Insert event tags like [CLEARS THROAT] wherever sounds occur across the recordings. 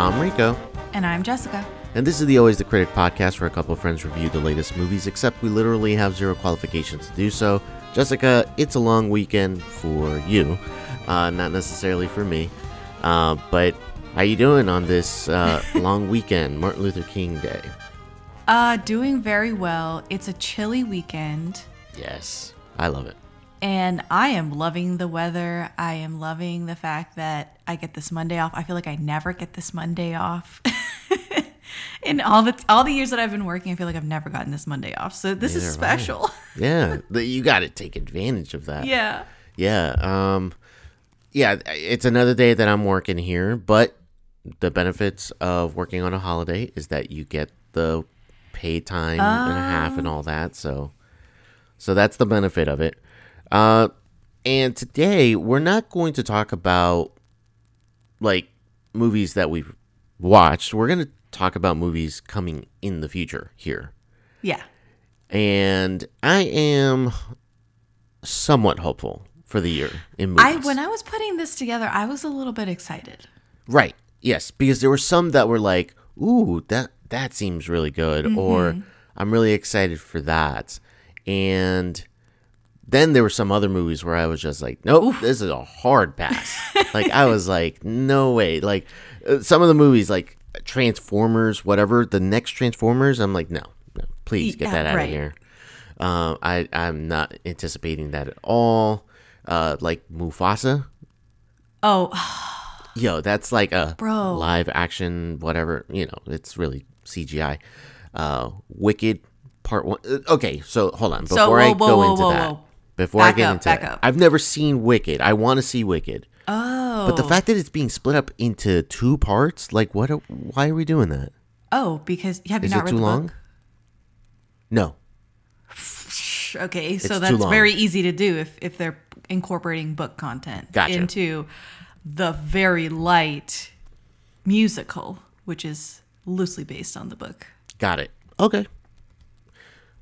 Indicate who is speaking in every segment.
Speaker 1: I'm Rico,
Speaker 2: And I'm Jessica.
Speaker 1: and this is the Always the Critic podcast where a couple of friends review the latest movies, except we literally have zero qualifications to do so. Jessica, it's a long weekend for you, uh, not necessarily for me. Uh, but how you doing on this uh, [LAUGHS] long weekend, Martin Luther King Day?
Speaker 2: Uh, doing very well. It's a chilly weekend,
Speaker 1: Yes, I love it.
Speaker 2: And I am loving the weather. I am loving the fact that I get this Monday off. I feel like I never get this Monday off. [LAUGHS] In all the all the years that I've been working, I feel like I've never gotten this Monday off. So this is
Speaker 1: Neither have I.
Speaker 2: special. [LAUGHS]
Speaker 1: Yeah, you got to take advantage of that.
Speaker 2: yeah.
Speaker 1: Yeah. Um yeah, it's another day that I'm working here, but the benefits of working on a holiday is that you get the pay time and a half and all that. So so that's the benefit of it. Uh and today we're not going to talk about like movies that we've watched. We're going to talk about movies coming in the future here
Speaker 2: Yeah.
Speaker 1: and I am somewhat hopeful for the year in movies.
Speaker 2: I when I was putting this together, I was a little bit excited.
Speaker 1: right, yes, because there were some that were like, "Ooh, that that seems really good,"
Speaker 2: Mm-hmm.
Speaker 1: or "I'm really excited for that," and then there were some other movies where I was just like, "Nope, this is a hard pass." [LAUGHS] like I was like, "No way!" Like uh, some of the movies, like Transformers, whatever, the next Transformers, I'm like, "No, no, please get
Speaker 2: Yeah,
Speaker 1: that out
Speaker 2: right.
Speaker 1: of here." Um, I I'm not anticipating that at all. Uh, like Mufasa,
Speaker 2: Oh, [SIGHS]
Speaker 1: yo, that's like a
Speaker 2: Bro.
Speaker 1: live action, whatever. You know, it's really CGI. Uh, Wicked Part One. uh, Okay, so hold on before
Speaker 2: So,
Speaker 1: I
Speaker 2: whoa, whoa,
Speaker 1: go
Speaker 2: whoa,
Speaker 1: into
Speaker 2: whoa,
Speaker 1: that. Before I get
Speaker 2: up,
Speaker 1: into
Speaker 2: back
Speaker 1: that,
Speaker 2: up.
Speaker 1: I've never seen Wicked. I want to see Wicked,
Speaker 2: oh.
Speaker 1: but the fact that it's being split up into two parts, like, what? are- Why are we doing that?
Speaker 2: Oh, because have you
Speaker 1: Is
Speaker 2: not
Speaker 1: it
Speaker 2: read
Speaker 1: too
Speaker 2: the
Speaker 1: long?
Speaker 2: book?
Speaker 1: No.
Speaker 2: Okay, so that's very easy to do if if they're incorporating book content
Speaker 1: Gotcha.
Speaker 2: into the very light musical, which is loosely based on the book.
Speaker 1: Got it. Okay.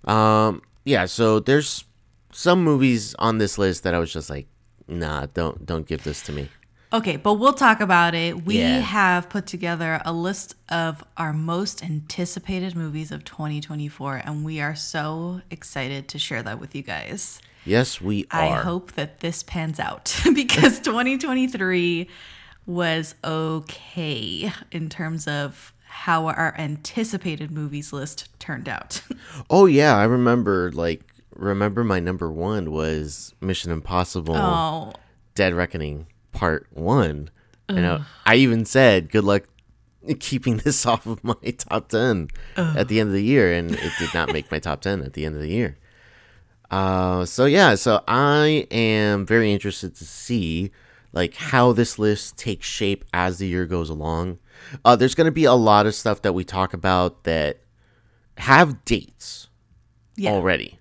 Speaker 1: Um. Yeah. So there's some movies on this list that I was just like, nah, don't don't give this to me.
Speaker 2: Okay, but we'll talk about it. We
Speaker 1: Yeah.
Speaker 2: have put together a list of our most anticipated movies of 2024, and we are so excited to share that with you guys.
Speaker 1: Yes, we are.
Speaker 2: I hope that this pans out [LAUGHS] because 2023 was okay in terms of how our anticipated movies list turned out. [LAUGHS]
Speaker 1: Oh yeah, I remember. Like, remember my number one was Mission Impossible:
Speaker 2: oh,
Speaker 1: Dead Reckoning Part One. And I, I even said, "Good luck keeping [LAUGHS] this off of my top ten at the end of the year," and it did not make my top ten at the end of the year. Uh, so yeah, so I am very interested to see like how this list takes shape as the year goes along. Uh, there's going to be a lot of stuff that we talk about that have dates
Speaker 2: yeah.
Speaker 1: already.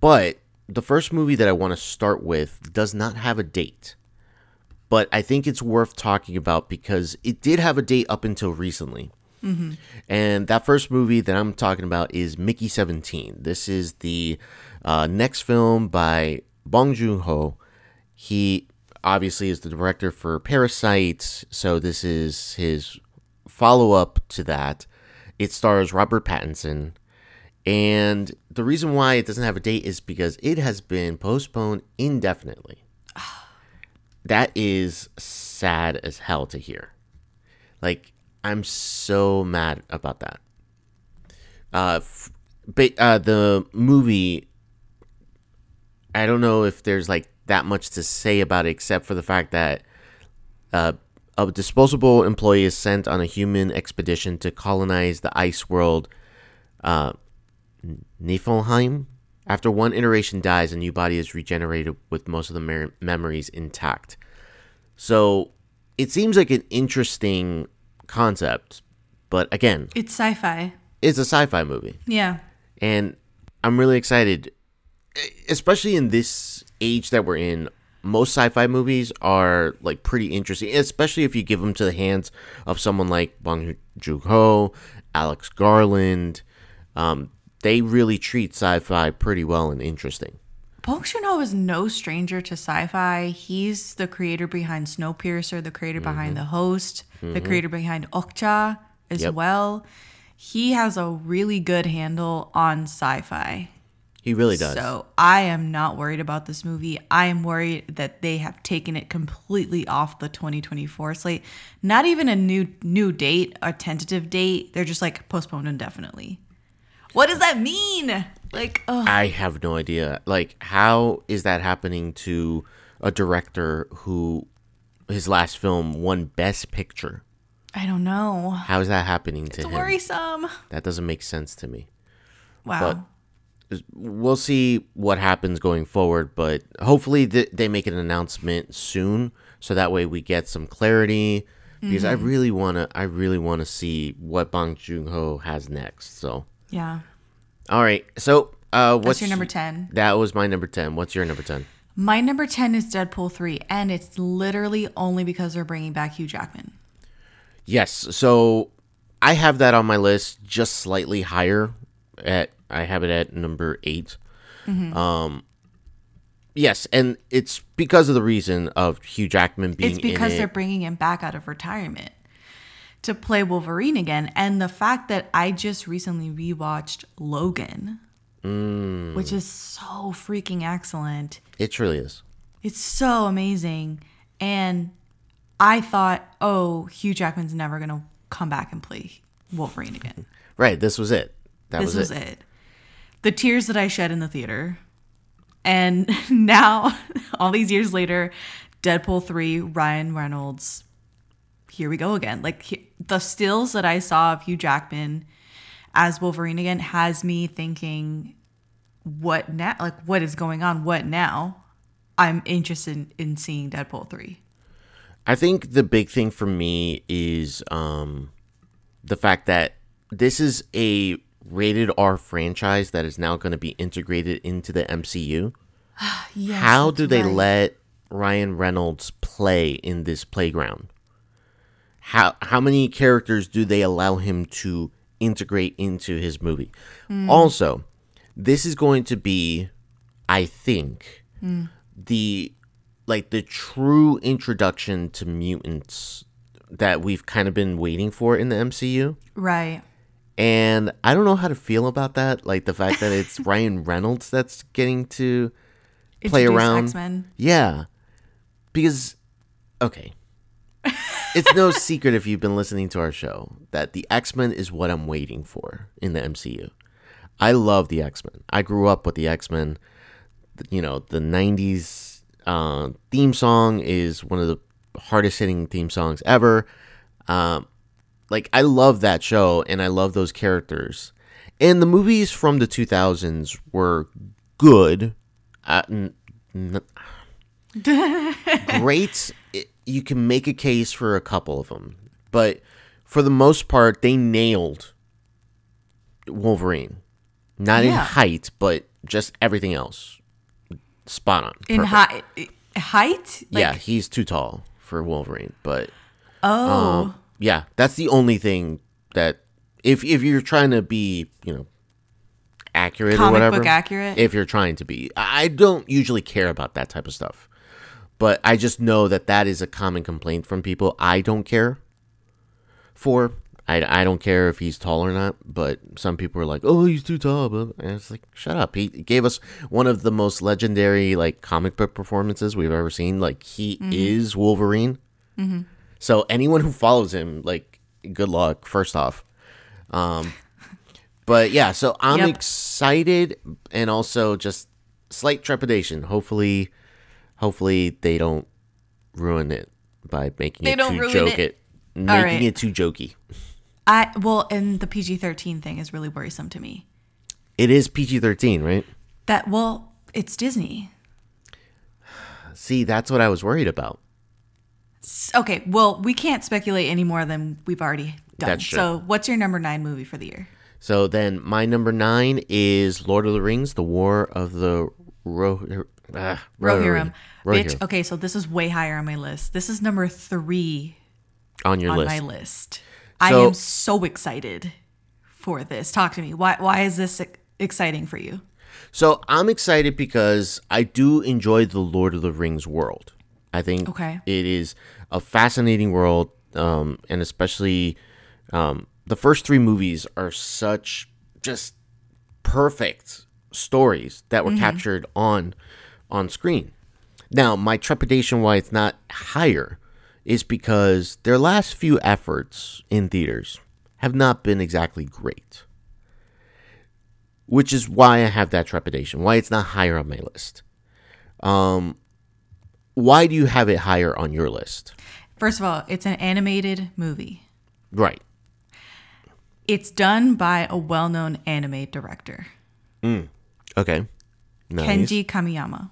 Speaker 1: But the first movie that I want to start with does not have a date. But I think it's worth talking about because it did have a date up until recently. And that first movie that I'm talking about is Mickey 17. This is the uh, next film by Bong Joon Ho. He obviously is the director for Parasite, so this is his follow up to that. It stars Robert Pattinson. And the reason why it doesn't have a date is because it has been postponed indefinitely. [SIGHS] That is sad as hell to hear. Like, I'm so mad about that. Uh, f- but uh, the movie, I don't know if there's like that much to say about it except for the fact that uh, a disposable employee is sent on a human expedition to colonize the ice world uh, Niflheim. After one iteration dies, a new body is regenerated with most of the mer- memories intact. So it seems like an interesting concept, but again,
Speaker 2: It's sci-fi.
Speaker 1: it's a sci-fi movie,
Speaker 2: Yeah.
Speaker 1: and I'm really excited, especially in this age that we're in. Most sci-fi movies are like pretty interesting, especially if you give them to the hands of someone like Bong Joon-ho, Alex Garland. Um, they really treat sci-fi pretty well and interesting.
Speaker 2: Bong Joon Ho is no stranger to sci-fi. He's the creator behind Snowpiercer, the creator mm-hmm. behind The Host, the mm-hmm. creator behind Okja as
Speaker 1: Yep.
Speaker 2: well. He has a really good handle on sci-fi.
Speaker 1: He really does.
Speaker 2: So I am not worried about this movie. I am worried that they have taken it completely off the 2024 slate. Not even a new new date, a tentative date. They're just like postponed indefinitely. What does that mean? Like, oh,
Speaker 1: I have no idea. Like, how is that happening to a director who his last film won Best Picture?
Speaker 2: I don't know.
Speaker 1: How is that happening to
Speaker 2: It's
Speaker 1: him?
Speaker 2: worrisome.
Speaker 1: That doesn't make sense to me.
Speaker 2: Wow.
Speaker 1: We'll see what happens going forward, but hopefully th- they make an announcement soon, so that way we get some clarity. Because I mm-hmm. really wanna, I really wanna see what Bong Joon Ho has next. So,
Speaker 2: yeah.
Speaker 1: all right. So, uh, what's
Speaker 2: your number 10?
Speaker 1: That was my number ten. What's your number ten?
Speaker 2: My number 10 is Deadpool 3, and it's literally only because they're bringing back Hugh Jackman.
Speaker 1: Yes. So I have that on my list just slightly higher at I have it at number 8 Um yes, and it's because of the reason of Hugh Jackman being
Speaker 2: It's because they're
Speaker 1: it.
Speaker 2: bringing him back out of retirement to play Wolverine again. And the fact that I just recently rewatched Logan,
Speaker 1: Mm.
Speaker 2: which is so freaking excellent.
Speaker 1: It truly is.
Speaker 2: It's so amazing. And I thought, oh, Hugh Jackman's never going to come back and play Wolverine again. [LAUGHS]
Speaker 1: Right, this was it. That
Speaker 2: this
Speaker 1: was,
Speaker 2: was
Speaker 1: it.
Speaker 2: it. The tears that I shed in the theater. And [LAUGHS] now, [LAUGHS] all these years later, Deadpool 3, Ryan Reynolds, here we go again. Like he- the stills that I saw of Hugh Jackman as Wolverine again has me thinking, what now? Like, what is going on? What now? I'm interested in seeing Deadpool 3.
Speaker 1: I think the big thing for me is um the fact that this is a rated R franchise that is now going to be integrated into the MCU. [SIGHS]
Speaker 2: Yes,
Speaker 1: How do they
Speaker 2: right.
Speaker 1: let Ryan Reynolds play in this playground? How how many characters do they allow him to integrate into his movie?
Speaker 2: Hmm.
Speaker 1: Also, this is going to be I think
Speaker 2: Hmm.
Speaker 1: the like the true introduction to mutants that we've kind of been waiting for in the MCU.
Speaker 2: Right.
Speaker 1: And I don't know how to feel about that. Like the fact that it's [LAUGHS] Ryan Reynolds that's getting to play
Speaker 2: Introduce
Speaker 1: around.
Speaker 2: X-Men.
Speaker 1: Yeah. Because, okay. It's no secret if you've been listening to our show that the X Men is what I'm waiting for in the MCU. I love the X Men. I grew up with the X Men. You know, the 90s uh, theme song is one of the hardest hitting theme songs ever. Um, like, I love that show and I love those characters. And the movies from the 2000s were good. Uh, n- n- [LAUGHS] great. You can make a case for a couple of them, but for the most part, they nailed Wolverine. Not in height, but just everything else. Spot on.
Speaker 2: In high, height? Like,
Speaker 1: yeah, he's too tall for Wolverine, but
Speaker 2: Oh.
Speaker 1: um, yeah, that's the only thing that if if you're trying to be, you know, accurate or
Speaker 2: Comic
Speaker 1: whatever,
Speaker 2: book accurate?
Speaker 1: If you're trying to be, I don't usually care about that type of stuff, but I just know that that is a common complaint from people. I don't care for. I, I don't care if he's tall or not, but some people are like, "Oh, he's too tall." But and it's like, shut up. He gave us one of the most legendary like comic book performances we've ever seen. Like he is Wolverine. So anyone who follows him, like, good luck. First off, um, but yeah. So I'm
Speaker 2: Yep.
Speaker 1: excited and also just slight trepidation. Hopefully, hopefully they don't ruin it by making
Speaker 2: They
Speaker 1: it
Speaker 2: don't
Speaker 1: too
Speaker 2: ruin
Speaker 1: joke
Speaker 2: it.
Speaker 1: it, making
Speaker 2: right.
Speaker 1: it too jokey.
Speaker 2: I well, and the PG thirteen thing is really worrisome to me.
Speaker 1: It is PG-13, right?
Speaker 2: That well, it's Disney.
Speaker 1: See, that's what I was worried about.
Speaker 2: Okay, well, we can't speculate any more than we've already done.
Speaker 1: That's true.
Speaker 2: So, what's your number nine movie for the year?
Speaker 1: So then, my number nine is Lord of the Rings: The War of the Ro- uh,
Speaker 2: Rohirrim.
Speaker 1: Rohirrim.
Speaker 2: Bitch. Okay, so this is way higher on my list. This is number three
Speaker 1: on your
Speaker 2: on
Speaker 1: list.
Speaker 2: my list. I am so excited for this. Talk to me. Why? Why is this exciting for you?
Speaker 1: So I'm excited because I do enjoy the Lord of the Rings world. I think
Speaker 2: Okay.
Speaker 1: it is a fascinating world, um, and especially um, the first three movies are such just perfect stories that were captured on on screen. Now, my trepidation why it's not higher is because their last few efforts in theaters have not been exactly great. Which is why I have that trepidation, why it's not higher on my list. Um why do you have it higher on your list?
Speaker 2: First of all, it's an animated movie.
Speaker 1: Right.
Speaker 2: It's done by a well-known anime director,
Speaker 1: Okay. Nice.
Speaker 2: Kenji Kamiyama.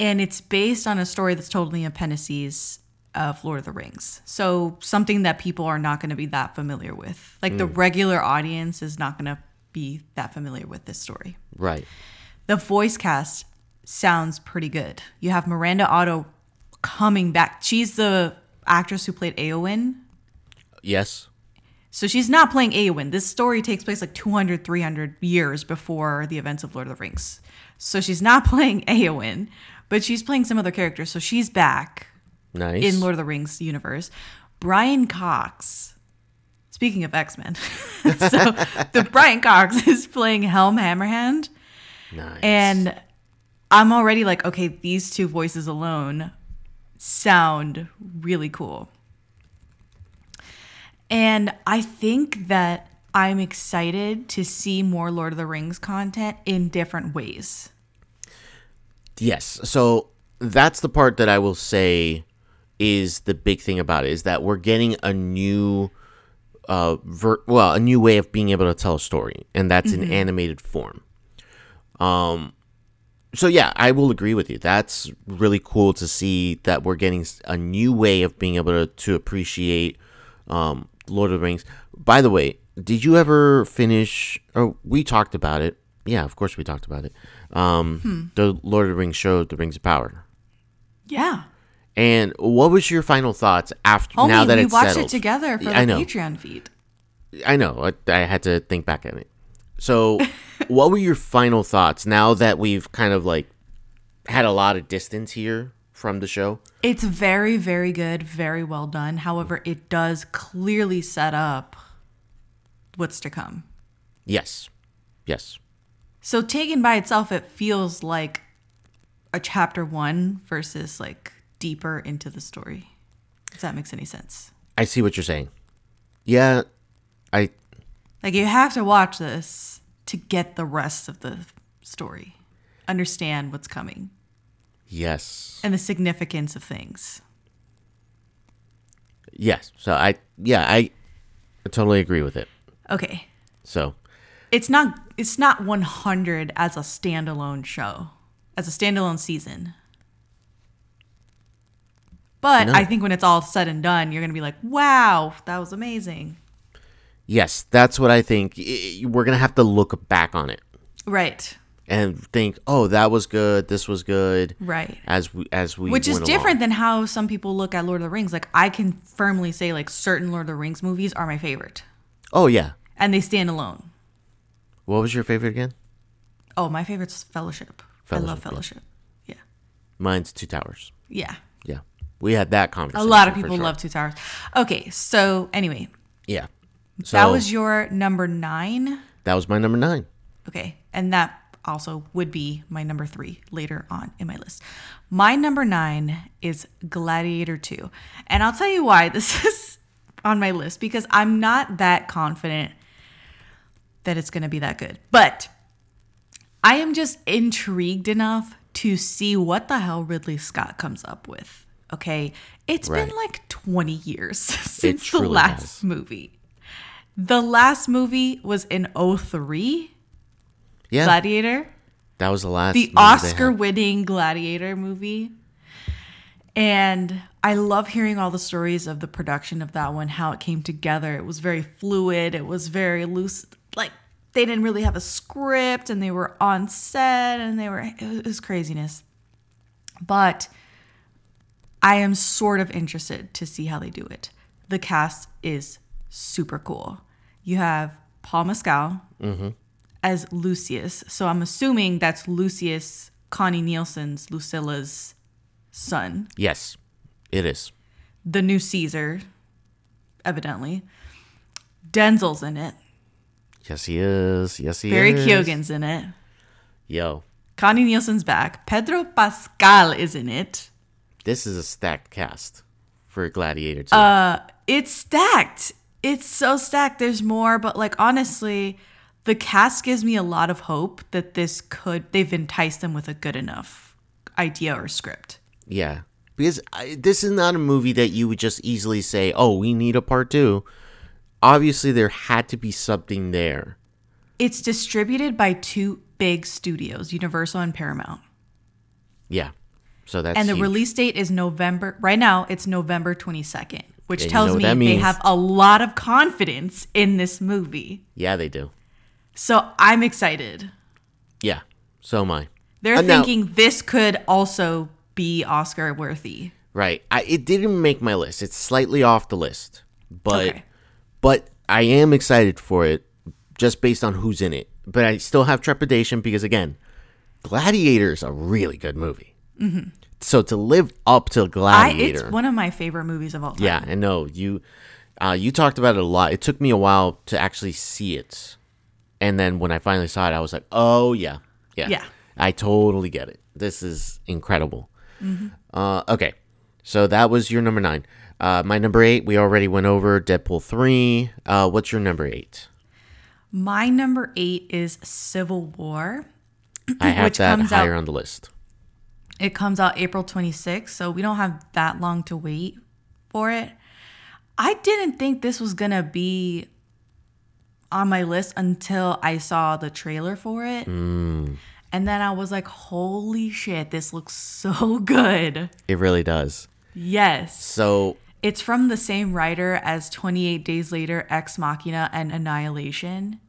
Speaker 2: And it's based on a story that's told in the appendices of uh, Lord of the Rings. So something that people are not going to be that familiar with. Like the hmm. regular audience is not going to be that familiar with this story.
Speaker 1: Right.
Speaker 2: The voice cast sounds pretty good. You have Miranda Otto coming back. She's the actress who played Eowyn.
Speaker 1: Yes.
Speaker 2: So she's not playing Eowyn. This story takes place like 200, 300 years before the events of Lord of the Rings. So she's not [LAUGHS] playing Eowyn, but she's playing some other character. So she's back
Speaker 1: Nice.
Speaker 2: in Lord of the Rings universe. Brian Cox. Speaking of X Men, [LAUGHS] so [LAUGHS] the Brian Cox is playing Helm Hammerhand.
Speaker 1: nice.
Speaker 2: And I'm already like, okay, these two voices alone sound really cool. And I think that I'm excited to see more Lord of the Rings content in different ways.
Speaker 1: Yes. So that's the part that I will say is the big thing about it is that we're getting a new uh ver- well, a new way of being able to tell a story and that's in animated form. Um so yeah, I will agree with you. That's really cool to see that we're getting a new way of being able to, to appreciate um Lord of the Rings. By the way, did you ever finish or we talked about it. Yeah, of course we talked about it. Um the Lord of the Rings show, The Rings of Power.
Speaker 2: Yeah.
Speaker 1: And what was your final thoughts after
Speaker 2: Homie,
Speaker 1: now that
Speaker 2: we
Speaker 1: it's
Speaker 2: watched
Speaker 1: settled?
Speaker 2: it together for the
Speaker 1: I know.
Speaker 2: Patreon feed.
Speaker 1: I know. I, I had to think back at it. So, what were your final thoughts now that we've kind of like had a lot of distance here from the show?
Speaker 2: It's very, very good, very well done. However, it does clearly set up what's to come.
Speaker 1: Yes. Yes.
Speaker 2: So taken by itself, it feels like a chapter one versus like deeper into the story. If that makes any sense.
Speaker 1: I see what you're saying. Yeah. I
Speaker 2: Like you have to watch this to get the rest of the story, understand what's coming,
Speaker 1: yes.
Speaker 2: and the significance of things.
Speaker 1: Yes. So I yeah, I, I totally agree with it.
Speaker 2: Okay.
Speaker 1: So,
Speaker 2: It's not it's not 100 as a standalone show, as a standalone season. But
Speaker 1: No.
Speaker 2: I think when it's all said and done, you're going to be like, "Wow, that was amazing."
Speaker 1: yes, that's what I think. We're going to have to look back on it
Speaker 2: Right.
Speaker 1: And think, "Oh, that was good. This was good."
Speaker 2: Right.
Speaker 1: As we as we
Speaker 2: Which is
Speaker 1: went along.
Speaker 2: different than how some people look at Lord of the Rings. Like I can firmly say like certain Lord of the Rings movies are my favorite
Speaker 1: Oh, yeah.
Speaker 2: and they stand alone.
Speaker 1: What was your favorite again?
Speaker 2: Oh, my favorite's Fellowship. I love
Speaker 1: Fellowship, yeah.
Speaker 2: Fellowship. Yeah.
Speaker 1: Mine's Two Towers.
Speaker 2: Yeah.
Speaker 1: Yeah. We had that conversation.
Speaker 2: A lot of people
Speaker 1: sure.
Speaker 2: love Two Towers. Okay, so anyway,
Speaker 1: Yeah. So
Speaker 2: that was your number 9.
Speaker 1: that was my number nine.
Speaker 2: Okay. And that also would be my number three later on in my list. My number nine is Gladiator 2. And I'll tell you why [LAUGHS] this is on my list because I'm not that confident that it's going to be that good. But I am just intrigued enough to see what the hell Ridley Scott comes up with. Okay. It's
Speaker 1: Right.
Speaker 2: been like 20 years [LAUGHS] since the last
Speaker 1: has.
Speaker 2: movie. The last movie was in 03.
Speaker 1: Yeah.
Speaker 2: Gladiator,
Speaker 1: that was the last.
Speaker 2: the Oscar winning Gladiator movie. And I love hearing all the stories of the production of that one, how it came together. It was very fluid, it was very loose. Like they didn't really have a script and they were on set and they were, it was, craziness. But I am sort of interested to see how they do it. The cast is super cool. You have Paul Mescal
Speaker 1: Mm-hmm.
Speaker 2: As Lucius. So I'm assuming that's Lucius, Connie Nielsen's Lucilla's son,
Speaker 1: Yes, it is.
Speaker 2: the new Caesar, evidently. Denzel's in it.
Speaker 1: Yes, he is. Yes, he
Speaker 2: Barry
Speaker 1: is.
Speaker 2: Barry Keoghan's in it.
Speaker 1: Yo,
Speaker 2: Connie Nielsen's back. Pedro Pascal is in it.
Speaker 1: this is a stacked cast for Gladiator 2.
Speaker 2: Uh, It's stacked. It's so stacked. There's more, but like honestly, the cast gives me a lot of hope that this could they've enticed them with a good enough idea or script.
Speaker 1: yeah. Because I, this is not a movie that you would just easily say, oh, we need a part two. Obviously, there had to be something there.
Speaker 2: It's distributed by two big studios, Universal and Paramount.
Speaker 1: Yeah. So that's
Speaker 2: and the
Speaker 1: huge.
Speaker 2: release date is November. Right now, it's November 22nd, which
Speaker 1: Yeah,
Speaker 2: tells me they have a lot of confidence in this movie.
Speaker 1: Yeah, they do.
Speaker 2: So I'm excited.
Speaker 1: Yeah. So am I.
Speaker 2: They're
Speaker 1: Uh, now-
Speaker 2: thinking this could also be Oscar worthy.
Speaker 1: Right. I, it didn't make my list. It's slightly off the list, but
Speaker 2: Okay.
Speaker 1: but I am excited for it just based on who's in it. But I still have trepidation because again, Gladiator is a really good movie. Mm-hmm. So to live up to
Speaker 2: I,
Speaker 1: Gladiator,
Speaker 2: it's one of my favorite movies of all time.
Speaker 1: yeah, I know you. Uh, you talked about it a lot. It took me a while to actually see it, and then when I finally saw it, I was like, "Oh yeah, yeah,
Speaker 2: Yeah.
Speaker 1: I totally get it. This is incredible." Uh, okay, so that was your number nine. Uh, my number eight, we already went over Deadpool three. Uh, what's your number eight?
Speaker 2: My number eight is Civil War.
Speaker 1: I have [CLEARS THROAT]
Speaker 2: Which
Speaker 1: that
Speaker 2: comes
Speaker 1: higher
Speaker 2: out-
Speaker 1: on the list.
Speaker 2: It comes out April 26th, so we don't have that long to wait for it. I didn't think this was going to be on my list until I saw the trailer for it.
Speaker 1: Mm.
Speaker 2: And then I was like, holy shit, this looks so [LAUGHS] good.
Speaker 1: It really does.
Speaker 2: Yes.
Speaker 1: So
Speaker 2: It's from the same writer as 28 Days Later, Ex Machina, and Annihilation.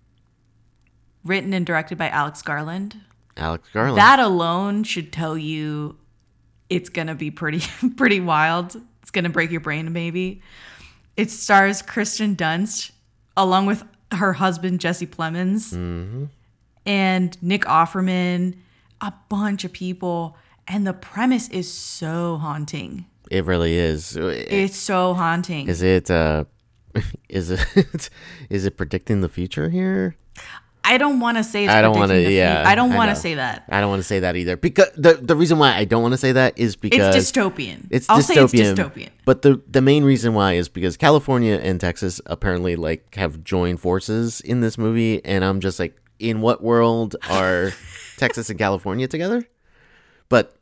Speaker 2: Written and directed by Alex Garland.
Speaker 1: Alex Garland.
Speaker 2: That alone should tell you it's gonna be pretty [LAUGHS] pretty wild. It's gonna break your brain, maybe. It stars Kirsten Dunst along with her husband Jesse Plemons and Nick Offerman, a bunch of people, and the premise is so haunting.
Speaker 1: it really is.
Speaker 2: It's so haunting.
Speaker 1: Is it? Uh, [LAUGHS] is it? [LAUGHS] is it predicting the future here?
Speaker 2: I don't want to say.
Speaker 1: I don't
Speaker 2: want
Speaker 1: wanna- yeah,
Speaker 2: I don't want to say that.
Speaker 1: I don't want to say that either because the the reason why I don't want to say that is because
Speaker 2: It's dystopian.
Speaker 1: It's
Speaker 2: I'll
Speaker 1: dystopian.
Speaker 2: say it's dystopian.
Speaker 1: But the the main reason why is because California and Texas apparently like have joined forces in this movie, and I'm just like, in what world are [LAUGHS] Texas and California together? But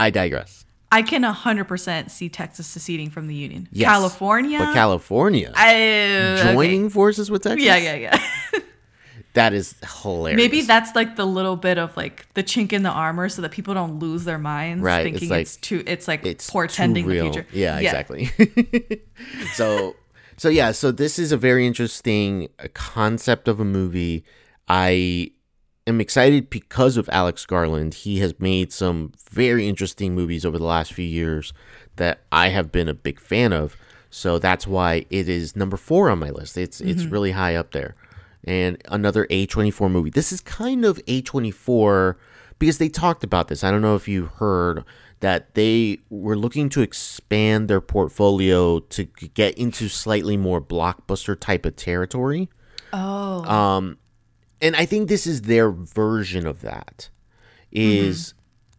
Speaker 1: I digress.
Speaker 2: I can 100% see Texas seceding from the Union.
Speaker 1: Yes.
Speaker 2: California.
Speaker 1: but California
Speaker 2: I, oh, okay.
Speaker 1: joining forces with Texas.
Speaker 2: Yeah, yeah, yeah. [LAUGHS]
Speaker 1: That is hilarious.
Speaker 2: Maybe that's like the little bit of like the chink in the armor so that people don't lose their minds
Speaker 1: Right, it's
Speaker 2: thinking
Speaker 1: like-
Speaker 2: it's too it's like
Speaker 1: it's
Speaker 2: portending the future.
Speaker 1: Yeah, exactly. [LAUGHS] so, so yeah, so this is a very interesting uh, concept of a movie. I am excited because of Alex Garland. He has made some very interesting movies over the last few years that I have been a big fan of. So that's why it is number four on my list. It's it's really high up there. And another A24 movie. This is kind of A24 because they talked about this. I don't know if you heard that they were looking to expand their portfolio to get into slightly more blockbuster type of territory.
Speaker 2: Oh.
Speaker 1: Um, and I think this is their version of that. Is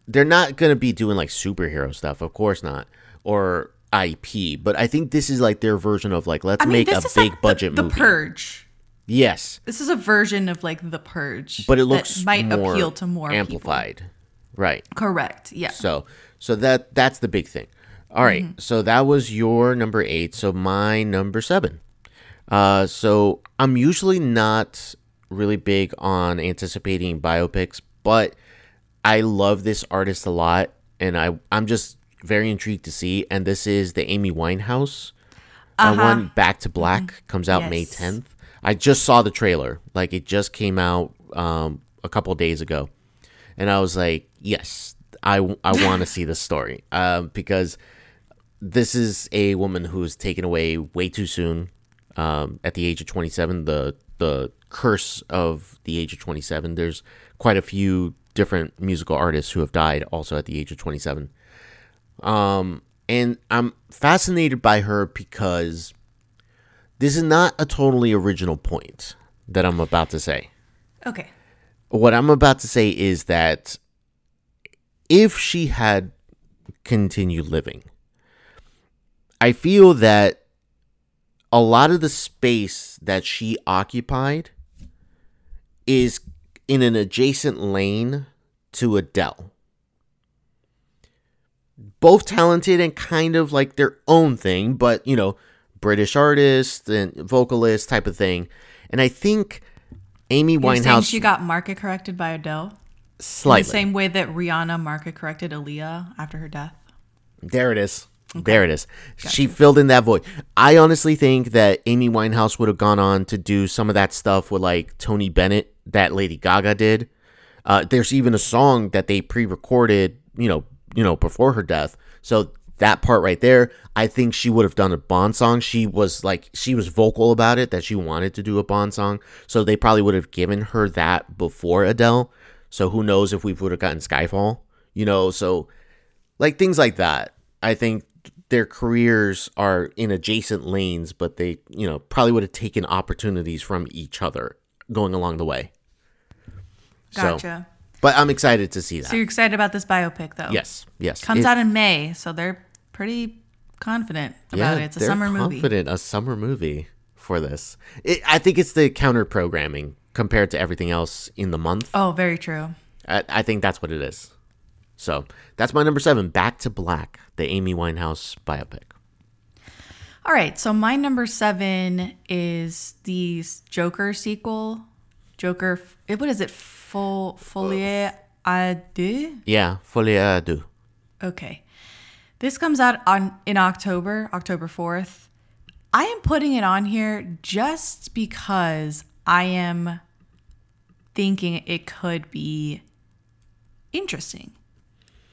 Speaker 1: they're not going to be doing like superhero stuff, of course not, or IP, but I think this is like their version of like let's
Speaker 2: I mean,
Speaker 1: make a big
Speaker 2: like
Speaker 1: budget
Speaker 2: the, the
Speaker 1: movie.
Speaker 2: Purge.
Speaker 1: Yes,
Speaker 2: This is a version of like the Purge,
Speaker 1: but it
Speaker 2: that
Speaker 1: looks
Speaker 2: might
Speaker 1: more
Speaker 2: appeal to more people.
Speaker 1: amplified, right?
Speaker 2: Correct. Yeah.
Speaker 1: So so that that's the big thing. All right,
Speaker 2: Mm-hmm.
Speaker 1: so that was your number eight. So my number seven. Uh, so I'm usually not really big on anticipating biopics, but I love this artist a lot, and I I'm just very intrigued to see. And this is the Amy Winehouse Uh huh. one. Back to Black comes out May
Speaker 2: Uh-huh. Mm-hmm. Yes.
Speaker 1: 10th. I just saw the trailer, like it just came out um, a couple days ago, and I was like, yes, I I want to see this story [LAUGHS] um, because this is a woman who was taken away way too soon um, at the age of 27 the the curse of the age of 27. There's quite a few different musical artists who have died also at the age of 27. Um, and I'm fascinated by her because this is not a totally original point that I'm about to say.
Speaker 2: Okay.
Speaker 1: What I'm about to say is that if she had continued living, I feel that a lot of the space that she occupied is in an adjacent lane to Adele. Both talented and kind of like their own thing, but you know, British artist and vocalist type of thing. And I think Amy
Speaker 2: You're
Speaker 1: Winehouse
Speaker 2: she got market corrected by Adele?
Speaker 1: slightly.
Speaker 2: In the same way that Rihanna market corrected Aaliyah after her death?
Speaker 1: There it is. There it is. She filled in that void. I honestly think that Amy Winehouse would have gone on to do some of that stuff with like Tony Bennett that Lady Gaga did. Uh, there's even a song that they pre-recorded, you know, you know, before her death. So that part right there, I think she would have done a Bond song. She was like, she was vocal about it that she wanted to do a Bond song. So they probably would have given her that before Adele. So who knows if we would have gotten Skyfall, you know? So like things like that. I think their careers are in adjacent lanes, but they, you know, probably would have taken opportunities from each other going along the way. So-
Speaker 2: Gotcha.
Speaker 1: but I'm excited to see that.
Speaker 2: So, you're excited about this biopic, though?
Speaker 1: yes, yes.
Speaker 2: Comes
Speaker 1: It-
Speaker 2: out in May, so they're pretty confident about it. It's a summer movie.
Speaker 1: confident a summer movie for this. It, I think it's the counter programming compared to everything else in the month.
Speaker 2: Oh, very true.
Speaker 1: I, I think that's what it is. So that's my number seven. Back to Black, the Amy Winehouse biopic.
Speaker 2: All right, so my number seven is the Joker sequel. Joker, eh, what is it? Full Folie à deux?
Speaker 1: Yeah, Folie à deux.
Speaker 2: Okay. This comes out on in October, October 4th. I am putting it on here just because I am thinking it could be interesting.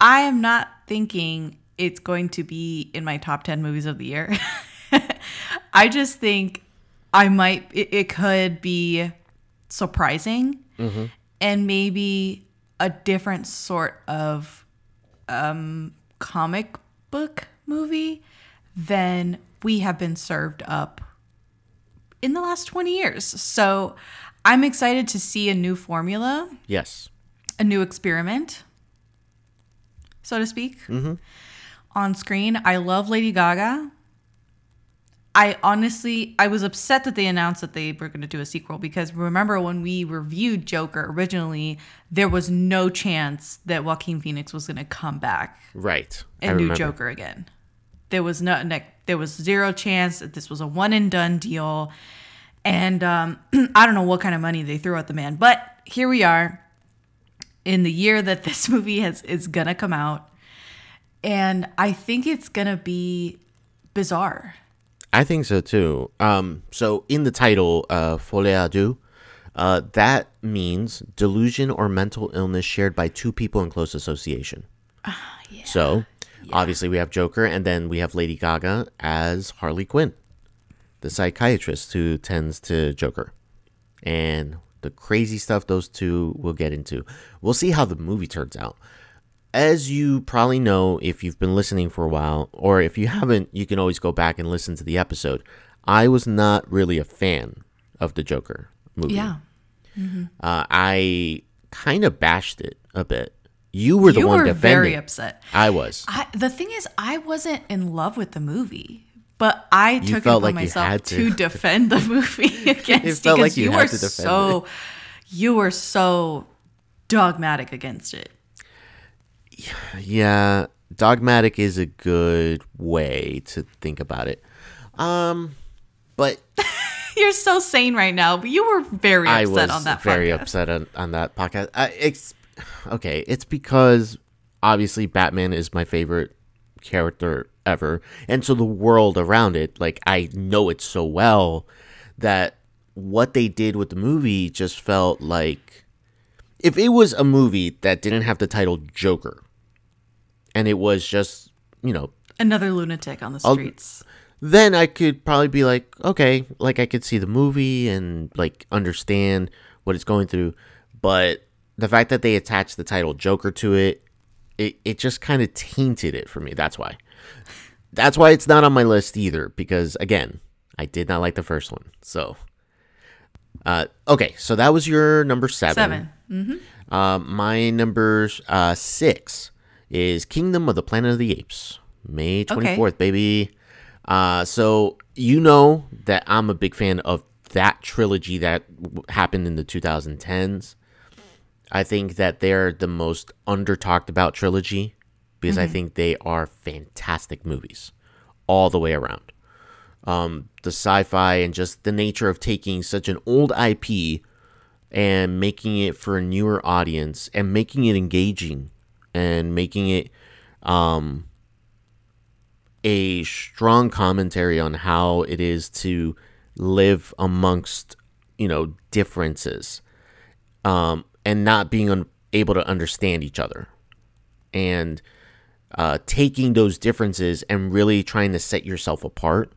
Speaker 2: I am not thinking it's going to be in my top 10 movies of the year. [LAUGHS] I just think I might, it, it could be surprising and maybe a different sort of um, comic book movie than we have been served up in the last 20 years. So I'm excited to see a new formula,
Speaker 1: Yes.
Speaker 2: a new experiment, so to speak, mm-hmm. on screen. I love Lady Gaga. I honestly, I was upset that they announced that they were going to do a sequel because remember when we reviewed Joker originally, there was no chance that Joaquin Phoenix was going to come back
Speaker 1: Right.
Speaker 2: And do. Joker again. There was no, no there was zero chance that this was a one and done deal. And um, [CLEARS THROAT] I don't know what kind of money they threw at the man, but here we are in the year that this [LAUGHS] movie has is gonna come out, and I think it's gonna be bizarre.
Speaker 1: I think so too. Um, so in the title, uh, Folie à deux, uh, that means delusion or mental illness shared by two people in close association. So obviously we have Joker, and then we have Lady Gaga as Harley Quinn, the psychiatrist who tends to Joker, and the crazy stuff those two will get into. We'll see how the movie turns out as you probably know if you've been listening for a while, or if you haven't, you can always go back and listen to the episode. I was not really a fan of the Joker movie.
Speaker 2: Yeah,
Speaker 1: Uh, I kind of bashed it a bit. You were the
Speaker 2: you
Speaker 1: one
Speaker 2: were
Speaker 1: defending.
Speaker 2: very upset.
Speaker 1: I was.
Speaker 2: I, the thing is, I wasn't in love with the movie, but I took it upon
Speaker 1: like you
Speaker 2: myself
Speaker 1: to.
Speaker 2: to. [LAUGHS] defend the movie [LAUGHS] against
Speaker 1: felt like
Speaker 2: because
Speaker 1: you
Speaker 2: you
Speaker 1: had
Speaker 2: were
Speaker 1: to defend
Speaker 2: so you were so dogmatic against it.
Speaker 1: Yeah, dogmatic is a good way to think about it. Um, but [LAUGHS]
Speaker 2: You're so sane right now, but you were very
Speaker 1: I
Speaker 2: upset
Speaker 1: was
Speaker 2: on that.
Speaker 1: very
Speaker 2: podcast.
Speaker 1: upset on, on that podcast. I, it's okay. It's because obviously Batman is my favorite character ever, and so the world around it, like I know it so well that what they did with the movie just felt like if it was a movie that didn't have the title Joker, and it was just you know
Speaker 2: Another lunatic on the
Speaker 1: I'll-
Speaker 2: streets.
Speaker 1: then I could probably be like, okay, like I could see the movie and like understand what it's going through. But the fact that they attached the title Joker to it, it, it just kind of tainted it for me. That's why. That's why it's not on my list either, because again, I did not like the first one. So, uh, okay, so that was your number seven.
Speaker 2: Seven.
Speaker 1: Uh, my number uh, six is Kingdom of the Planet of the Apes, May 24th, baby. Uh, so, you know that I'm a big fan of that trilogy that w- happened in the 2010s. I think that they're the most under talked about trilogy because I think they are fantastic movies all the way around. Um, the sci fi and just the nature of taking such an old IP and making it for a newer audience and making it engaging and making it um, a strong commentary on how it is to live amongst you know differences um, and not being un- able to understand each other. And uh, taking those differences and really trying to set yourself apart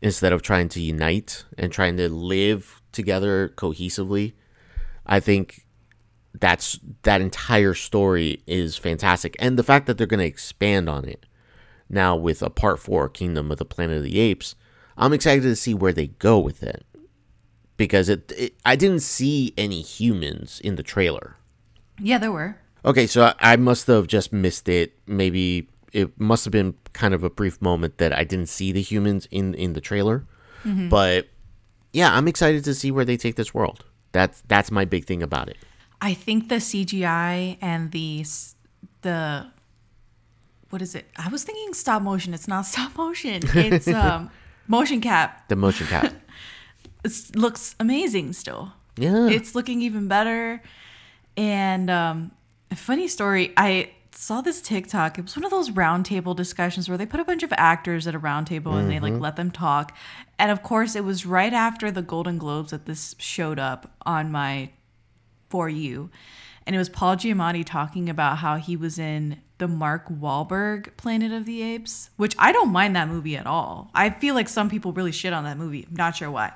Speaker 1: instead of trying to unite and trying to live together cohesively i think that's that entire story is fantastic and the fact that they're going to expand on it now with a part 4 kingdom of the planet of the apes i'm excited to see where they go with it because it, it i didn't see any humans in the trailer
Speaker 2: Yeah, there were.
Speaker 1: Okay, so I, I must have just missed it. Maybe it must have been kind of a brief moment that I didn't see the humans in in the trailer. Mm-hmm. But yeah, I'm excited to see where they take this world. That's that's my big thing about it.
Speaker 2: I think the CGI and the the what is it? I was thinking stop motion. It's not [LAUGHS] stop motion. It's [LAUGHS] um motion cap.
Speaker 1: The motion cap. [LAUGHS]
Speaker 2: It looks amazing still.
Speaker 1: Yeah.
Speaker 2: It's looking even better. And um a funny story, I saw this TikTok. It was one of those roundtable discussions where they put a bunch of actors at a roundtable and they like let them talk. And of course, it was right after the Golden Globes that this showed up on my for you. And it was Paul Giamatti talking about how he was in the Mark Wahlberg Planet of the Apes, which I don't mind that movie at all. I feel like some people really shit on that movie. I'm not sure why.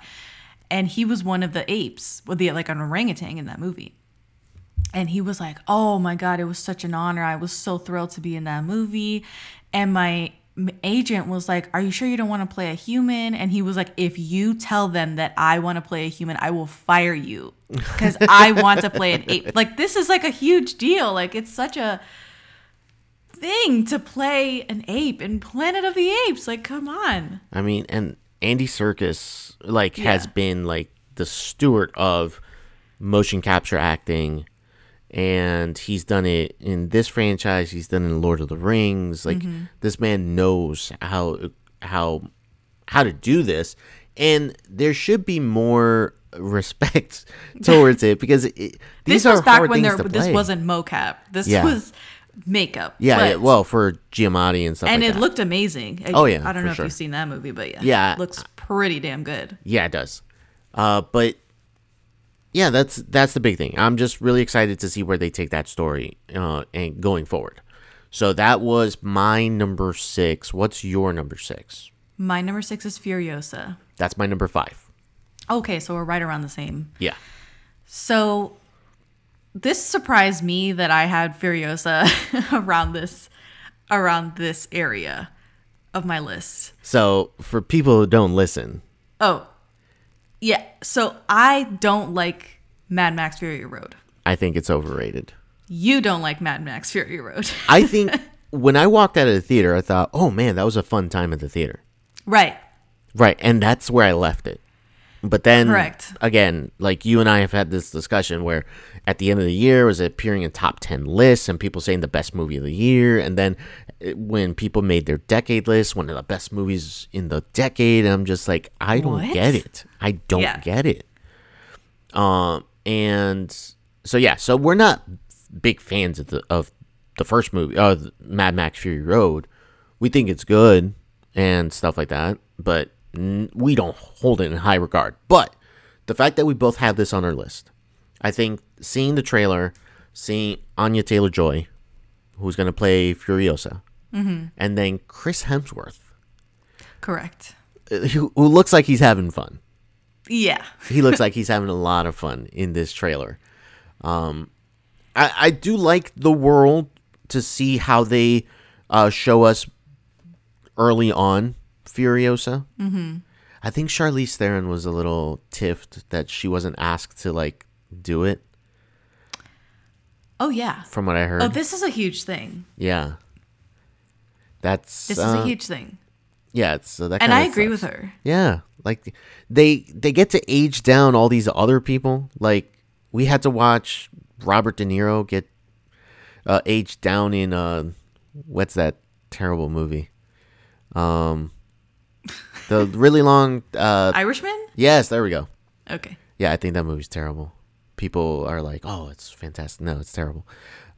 Speaker 2: And he was one of the apes, with the like an orangutan in that movie. And he was like, "Oh my god, it was such an honor. I was so thrilled to be in that movie." And my agent was like, "Are you sure you don't want to play a human?" And he was like, "If you tell them that I want to play a human, I will fire you [LAUGHS] because I want to play an ape." Like this is like a huge deal. Like it's such a thing to play an ape in Planet of the Apes. Like come on.
Speaker 1: I mean, and Andy Serkis like has been like the steward of motion capture acting and he's done it in this franchise, he's done it in Lord of the Rings. Like this man knows how how how to do this and there should be more respect [LAUGHS] towards it because it, these
Speaker 2: This
Speaker 1: are
Speaker 2: was back
Speaker 1: hard
Speaker 2: when
Speaker 1: things
Speaker 2: there
Speaker 1: to
Speaker 2: this
Speaker 1: play.
Speaker 2: wasn't mocap. This
Speaker 1: Yeah.
Speaker 2: was makeup.
Speaker 1: yeah,
Speaker 2: But-
Speaker 1: yeah, well for Giamatti and stuff
Speaker 2: and
Speaker 1: like
Speaker 2: it
Speaker 1: that.
Speaker 2: looked amazing. I-
Speaker 1: Oh, yeah,
Speaker 2: I don't know
Speaker 1: sure.
Speaker 2: if you've seen that movie, but yeah,
Speaker 1: Yeah.
Speaker 2: it looks pretty damn good.
Speaker 1: Yeah, it does. Uh, but yeah, that's that's the big thing. I'm just really excited to see where they take that story uh, and going forward. So that was my number six. What's your number six?
Speaker 2: My number six is Furiosa.
Speaker 1: That's my number five.
Speaker 2: Okay, so we're right around the same.
Speaker 1: Yeah.
Speaker 2: So this surprised me that I had Furiosa [LAUGHS] around this around this area of my list.
Speaker 1: So for people who don't listen,
Speaker 2: Oh, yeah. So I don't like Mad Max Fury Road.
Speaker 1: I think it's overrated.
Speaker 2: You don't like Mad Max Fury Road. [LAUGHS]
Speaker 1: I think when I walked out of the theater, I thought, "Oh man, that was a fun time at the theater."
Speaker 2: right.
Speaker 1: Right, and that's where I left it. But then,
Speaker 2: Correct.
Speaker 1: again, like you and I have had this discussion where at the end of the year it was appearing in top 10 lists and people saying the best movie of the year. And then uh, when people made their decade list, one of the best movies in the decade, I'm just like, I don't
Speaker 2: What?
Speaker 1: get it. I don't
Speaker 2: Yeah.
Speaker 1: get it. Um, and so, yeah, so we're not big fans of the, of the first movie, uh, Mad Max Fury Road. We think it's good and stuff like that, but we don't hold it in high regard. But the fact that we both have this on our list, I think seeing the trailer, seeing Anya Taylor Joy, who's going to play Furiosa, and then Chris Hemsworth.
Speaker 2: Correct.
Speaker 1: who, who looks like he's having fun.
Speaker 2: Yeah. [LAUGHS]
Speaker 1: He looks like he's having a lot of fun in this trailer. Um, I, I do like the world to see how they uh, show us early on Furiosa. Mm-hmm. I think Charlize Theron was a little tiffed that she wasn't asked to like do it.
Speaker 2: Oh yeah.
Speaker 1: From what I heard,
Speaker 2: Oh, this is a huge thing.
Speaker 1: yeah, that's
Speaker 2: This
Speaker 1: uh,
Speaker 2: is a huge thing.
Speaker 1: yeah. It's, so that
Speaker 2: And I agree
Speaker 1: sucks.
Speaker 2: with her.
Speaker 1: Yeah, like they they get to age down all these other people. Like we had to watch Robert De Niro get uh, aged down in uh, what's that terrible movie? Um, the really long. Uh,
Speaker 2: Irishman?
Speaker 1: yes, there we go.
Speaker 2: Okay.
Speaker 1: Yeah, I think that movie's terrible. People are like, "Oh, it's fantastic." No, it's terrible.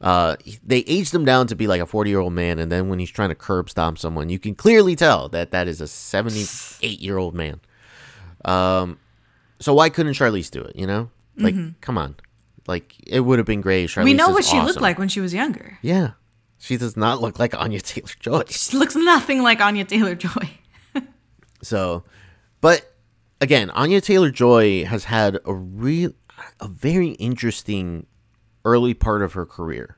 Speaker 1: Uh, they aged him down to be like a forty-year-old man, and then when he's trying to curb stomp someone, you can clearly tell that that is a seventy-eight-year-old man. Um, so why couldn't Charlize do it? You know, like, come on, like it would have been great. Charlize
Speaker 2: Mm-hmm. we know what she looked like when she was younger.
Speaker 1: Yeah, she does not look like Anya Taylor Joy.
Speaker 2: She looks nothing like Anya Taylor Joy.
Speaker 1: So, but again, Anya Taylor Joy has had a real, a very interesting early part of her career.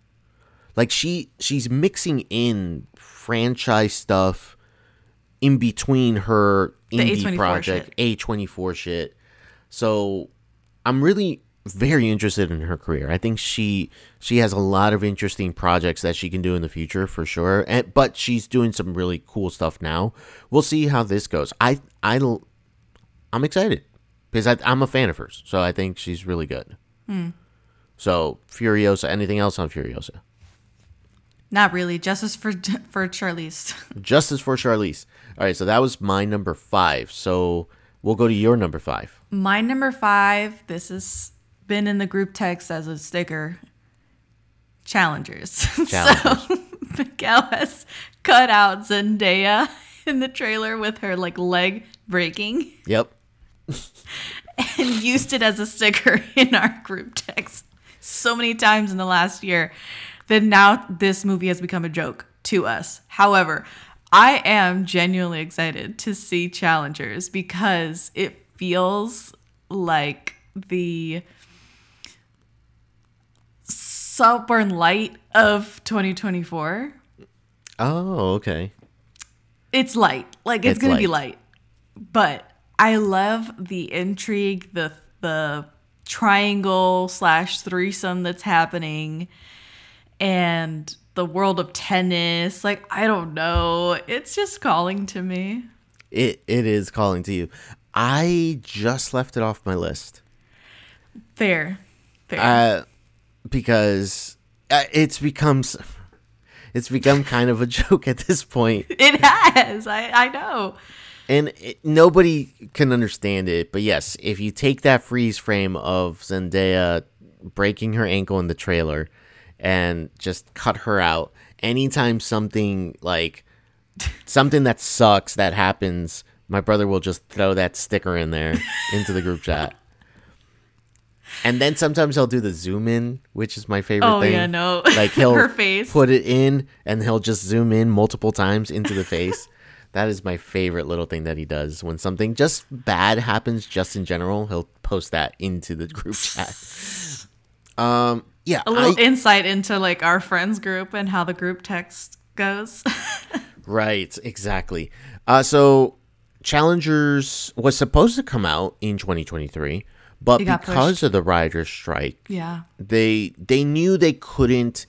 Speaker 1: Like she, she's mixing in franchise stuff in between her indie
Speaker 2: A24
Speaker 1: project, A twenty four shit. So, I'm really very interested in her career. I think she she has a lot of interesting projects that she can do in the future for sure. And but she's doing some really cool stuff now. We'll see how this goes. I I I'm excited because I, I'm a fan of hers. So I think she's really good. Hmm. So Furiosa. Anything else on Furiosa?
Speaker 2: Not really. Justice for for Charlize. [LAUGHS]
Speaker 1: Justice for Charlize. All right. So that was my number five. So we'll go to your number five.
Speaker 2: My number five. This has been in the group text as a sticker. Challengers. [LAUGHS]
Speaker 1: Challengers.
Speaker 2: so [LAUGHS] Miguel has cut out Zendaya in the trailer with her like leg breaking
Speaker 1: Yep. [LAUGHS]
Speaker 2: and used it as a sticker in our group text so many times in the last year that now this movie has become a joke to us. However, I am genuinely excited to see Challengers because it feels like the Saltburn Light of 2024.
Speaker 1: Oh, okay.
Speaker 2: It's light. Like it's,
Speaker 1: It's
Speaker 2: gonna be
Speaker 1: light.
Speaker 2: light. But I love the intrigue, the the triangle slash threesome that's happening, and the world of tennis. Like I don't know. It's just calling to me.
Speaker 1: It it is calling to you. I just left it off my list.
Speaker 2: Fair. Fair.
Speaker 1: Uh, because uh, it's becomes it's become kind of a [LAUGHS] joke at this point [LAUGHS]
Speaker 2: it has. I I know.
Speaker 1: and it, nobody can understand it but yes if you take that freeze frame of zendaya breaking her ankle in the trailer and just cut her out anytime something like something that sucks that happens my brother will just throw that sticker in there into the group chat and then sometimes he'll do the zoom in which is my favorite
Speaker 2: Oh
Speaker 1: thing
Speaker 2: yeah, no. [LAUGHS]
Speaker 1: like he'll [LAUGHS]
Speaker 2: her face.
Speaker 1: put it in and he'll just zoom in multiple times into the face [LAUGHS] that is my favorite little thing that he does when something just bad happens just in general he'll post that into the group chat um yeah
Speaker 2: a little
Speaker 1: I-
Speaker 2: insight into like our friends group and how the group text goes.
Speaker 1: right exactly uh so challengers was supposed to come out in 2023 but because of the writers strike
Speaker 2: yeah.
Speaker 1: they they knew they couldn't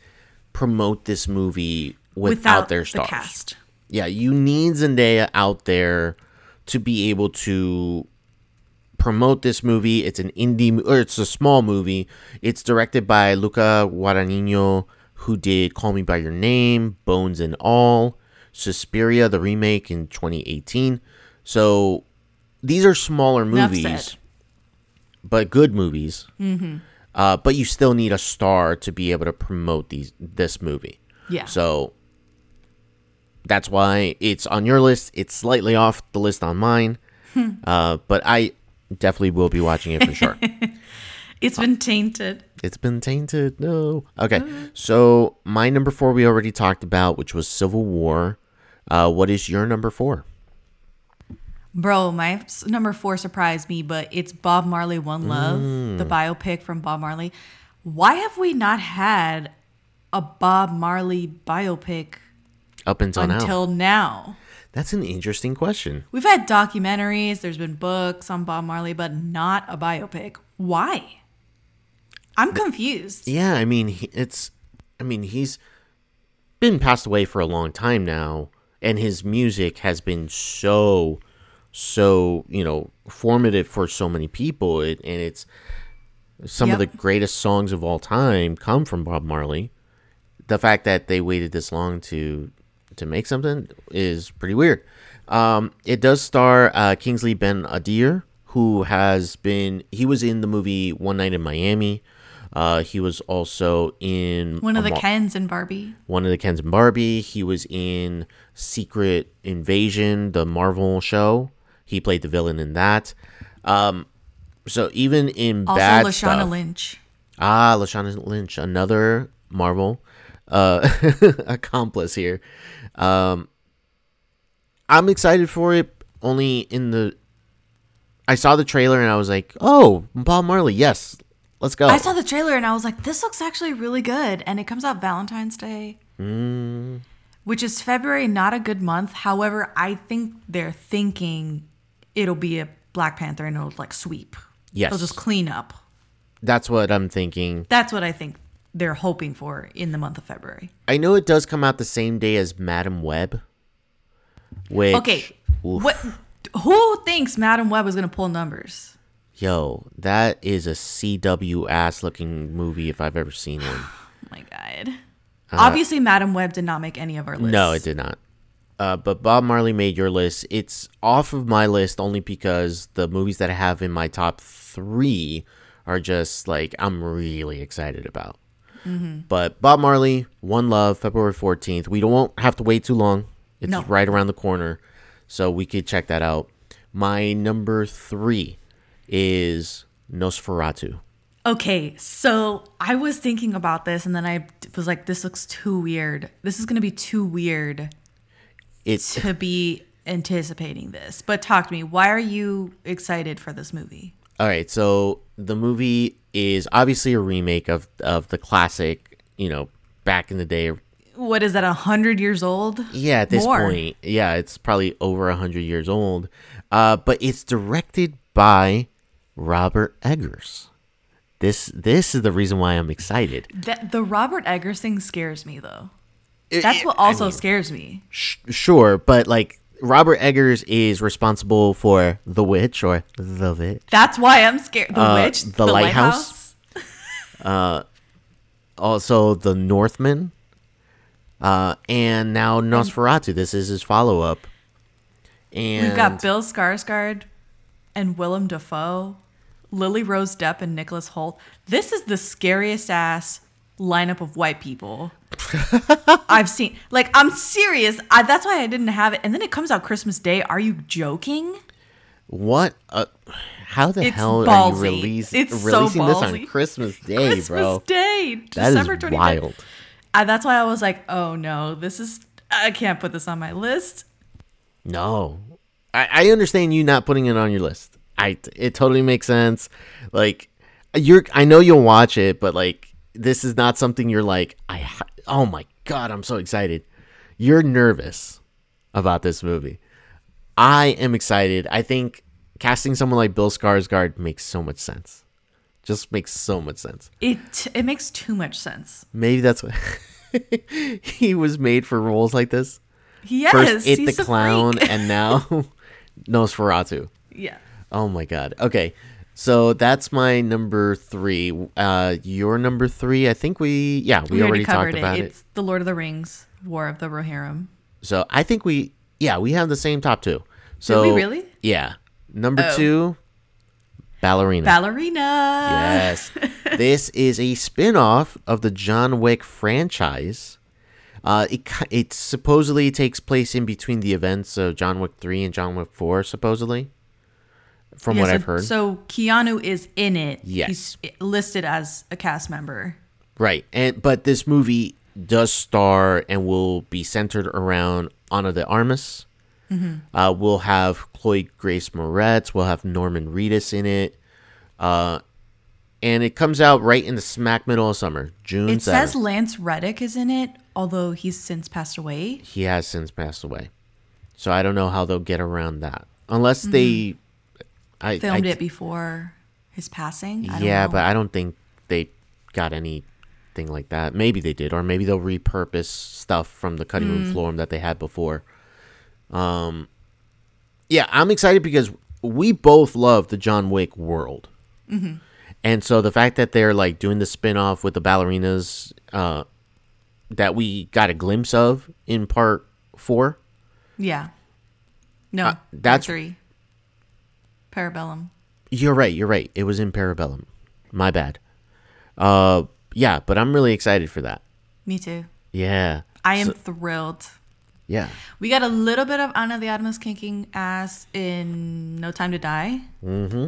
Speaker 1: promote this movie without, their stars
Speaker 2: the cast.
Speaker 1: yeah, you need Zendaya out there to be able to promote this movie. It's an indie, or it's a small movie. It's directed by Luca Guadagnino, who did Call Me by Your Name, Bones and All, Suspiria, the remake in 2018. So these are smaller movies. But good movies. Mm-hmm. Uh, but you still need a star to be able to promote these this movie.
Speaker 2: Yeah.
Speaker 1: So that's why it's on your list. It's slightly off the list on mine. uh, but I definitely will be watching it for sure. [LAUGHS]
Speaker 2: It's been tainted.
Speaker 1: it's been tainted. No. Okay. So my number four we already talked about, which was Civil War. Uh, what is your number four?
Speaker 2: Bro, my number four surprised me, but it's Bob Marley One Love, mm. the biopic from Bob Marley. Why have we not had a Bob Marley biopic
Speaker 1: Up until, now.
Speaker 2: until now?
Speaker 1: That's an interesting question.
Speaker 2: We've had documentaries, there's been books on Bob Marley, but not a biopic. Why? I'm confused.
Speaker 1: Yeah, I mean, it's, I mean, he's been passed away for a long time now, and his music has been so, so, you know, formative for so many people, it, and it's some of the greatest songs of all time come from Bob Marley. The fact that they waited this long to to make something is pretty weird. Um, it does star uh, Kingsley Ben Adir, who has been he was in the movie One Night in Miami. Uh, he was also in
Speaker 2: One of the
Speaker 1: Mar-
Speaker 2: Kens and Barbie.
Speaker 1: one of the Kens and Barbie. He was in Secret Invasion, the Marvel show. He played the villain in that. Um, so even in
Speaker 2: Also,
Speaker 1: bad
Speaker 2: Lashana
Speaker 1: stuff,
Speaker 2: Lynch.
Speaker 1: Ah, Lashana Lynch, another Marvel uh, [LAUGHS] accomplice here. Um, I'm excited for it. Only in the, I saw the trailer and I was like, "Oh, Bob Marley, yes, let's go."
Speaker 2: I saw the trailer and I was like, this looks actually really good. And it comes out Valentine's Day,
Speaker 1: Mm.
Speaker 2: which is February, not a good month. However, I think they're thinking it'll be a Black Panther and it'll like sweep.
Speaker 1: Yes.
Speaker 2: It'll just clean up.
Speaker 1: That's what I'm thinking.
Speaker 2: That's what I think they're hoping for in the month of February.
Speaker 1: I know it does come out the same day as Madame Web. Which,
Speaker 2: Okay.
Speaker 1: oof.
Speaker 2: What? Who thinks Madame Web is going to pull numbers?
Speaker 1: Yo, that is a CW ass looking movie if I've ever seen one. [SIGHS]
Speaker 2: Oh my God. Obviously, Madame Web did not make any of our lists.
Speaker 1: Uh, No, it did not. Uh, but Bob Marley made your list. It's off of my list only because the movies that I have in my top three are just like I'm really excited about. But Bob Marley, One Love, February 14th. We don't won't have to wait too long. It's
Speaker 2: No.
Speaker 1: right around the corner. So we could check that out. My number three is Nosferatu.
Speaker 2: Okay, so I was thinking about this and then I was like, this looks too weird. This is going to be too weird
Speaker 1: It's
Speaker 2: to be anticipating this. But talk to me. Why are you excited for this movie?
Speaker 1: All right, so the movie is obviously a remake of of the classic, you know, back in the day.
Speaker 2: What is that, A 100 years old?
Speaker 1: Yeah, at this
Speaker 2: More.
Speaker 1: point, yeah, it's probably over a hundred years old. Uh, but it's directed by Robert Eggers. This this is the reason why I'm excited.
Speaker 2: That, the Robert Eggers thing scares me, though.
Speaker 1: It-
Speaker 2: That's
Speaker 1: it-
Speaker 2: what
Speaker 1: I
Speaker 2: also
Speaker 1: mean,
Speaker 2: scares me.
Speaker 1: sh- sure, but like Robert Eggers is responsible for The Witch or The Witch.
Speaker 2: That's why I'm scared. The
Speaker 1: Uh,
Speaker 2: witch,
Speaker 1: The Lighthouse? [LAUGHS] Uh, also the Northman, uh, and now Nosferatu. This is his follow up. And
Speaker 2: We've got Bill Skarsgård and Willem Dafoe, Lily Rose Depp and Nicholas Hoult. This is the scariest ass lineup of white people [LAUGHS] I've seen. Like, I'm serious. I, that's why I didn't have it. And then it comes out Christmas Day. Are you joking?
Speaker 1: what? Uh, how the
Speaker 2: It's
Speaker 1: hell are you
Speaker 2: ballsy.
Speaker 1: release,
Speaker 2: It's so
Speaker 1: releasing this on. Christmas Day,
Speaker 2: Christmas
Speaker 1: bro?
Speaker 2: Christmas Day,
Speaker 1: That
Speaker 2: December
Speaker 1: is
Speaker 2: 25th.
Speaker 1: wild.
Speaker 2: Uh, that's why I was like, oh no, this is. I can't put this on my list.
Speaker 1: No, I, I understand you not putting it on your list. I it totally makes sense. Like you're, I know you'll watch it, but like this is not something you're like. I oh my god, I'm so excited. You're nervous about this movie. I am excited. I think casting someone like Bill Skarsgård makes so much sense. Just makes so much sense.
Speaker 2: It it makes too much sense.
Speaker 1: Maybe that's what [LAUGHS] he was made for roles like this.
Speaker 2: Yes,
Speaker 1: First, it the clown, and now [LAUGHS] Nosferatu.
Speaker 2: yeah.
Speaker 1: Oh my god. Okay. So that's my number three. Uh, your number three. I think we yeah we,
Speaker 2: We,
Speaker 1: already,
Speaker 2: already,
Speaker 1: talked
Speaker 2: covered
Speaker 1: about
Speaker 2: it.
Speaker 1: it.
Speaker 2: It's the Lord of the Rings, War of the Rohirrim.
Speaker 1: So I think we yeah we have the same top two. So
Speaker 2: we really?
Speaker 1: Yeah. Number
Speaker 2: Oh.
Speaker 1: two, ballerina.
Speaker 2: Ballerina.
Speaker 1: yes. [LAUGHS] this is a spin-off of the John Wick franchise. Uh, it it supposedly takes place in between the events of John Wick three and John Wick four, supposedly. From
Speaker 2: Yeah,
Speaker 1: what
Speaker 2: so,
Speaker 1: I've heard.
Speaker 2: So Keanu is in it.
Speaker 1: Yes.
Speaker 2: He's listed as a cast member.
Speaker 1: Right. And but this movie does star and will be centered around Ana de Armas, Uh, we'll have Chloe Grace Moretz. We'll have Norman Reedus in it. Uh, and it comes out right in the smack middle of summer, June.
Speaker 2: It
Speaker 1: 7th.
Speaker 2: says Lance Reddick is in it, although he's since passed away.
Speaker 1: he has since passed away. So I don't know how they'll get around that, unless they. I,
Speaker 2: Filmed
Speaker 1: I,
Speaker 2: it before his passing. I don't
Speaker 1: yeah, but I don't think they got anything like that. Maybe they did, or maybe they'll repurpose stuff from the cutting
Speaker 2: Mm.
Speaker 1: room floor that they had before. Um, yeah, I'm excited because we both love the John Wick world,
Speaker 2: Mm-hmm.
Speaker 1: and so the fact that they're like doing the spin off with the ballerinas uh, that we got a glimpse of in part four.
Speaker 2: yeah, no,
Speaker 1: Uh,
Speaker 2: that's
Speaker 1: that's-
Speaker 2: three. Parabellum.
Speaker 1: You're right. You're right. It was in Parabellum. My bad. Uh, yeah, but I'm really excited for that.
Speaker 2: Me too.
Speaker 1: Yeah.
Speaker 2: I am
Speaker 1: So-
Speaker 2: thrilled.
Speaker 1: yeah.
Speaker 2: We got a little bit of Ana de Armas kicking ass in No Time to Die.
Speaker 1: Mm-hmm.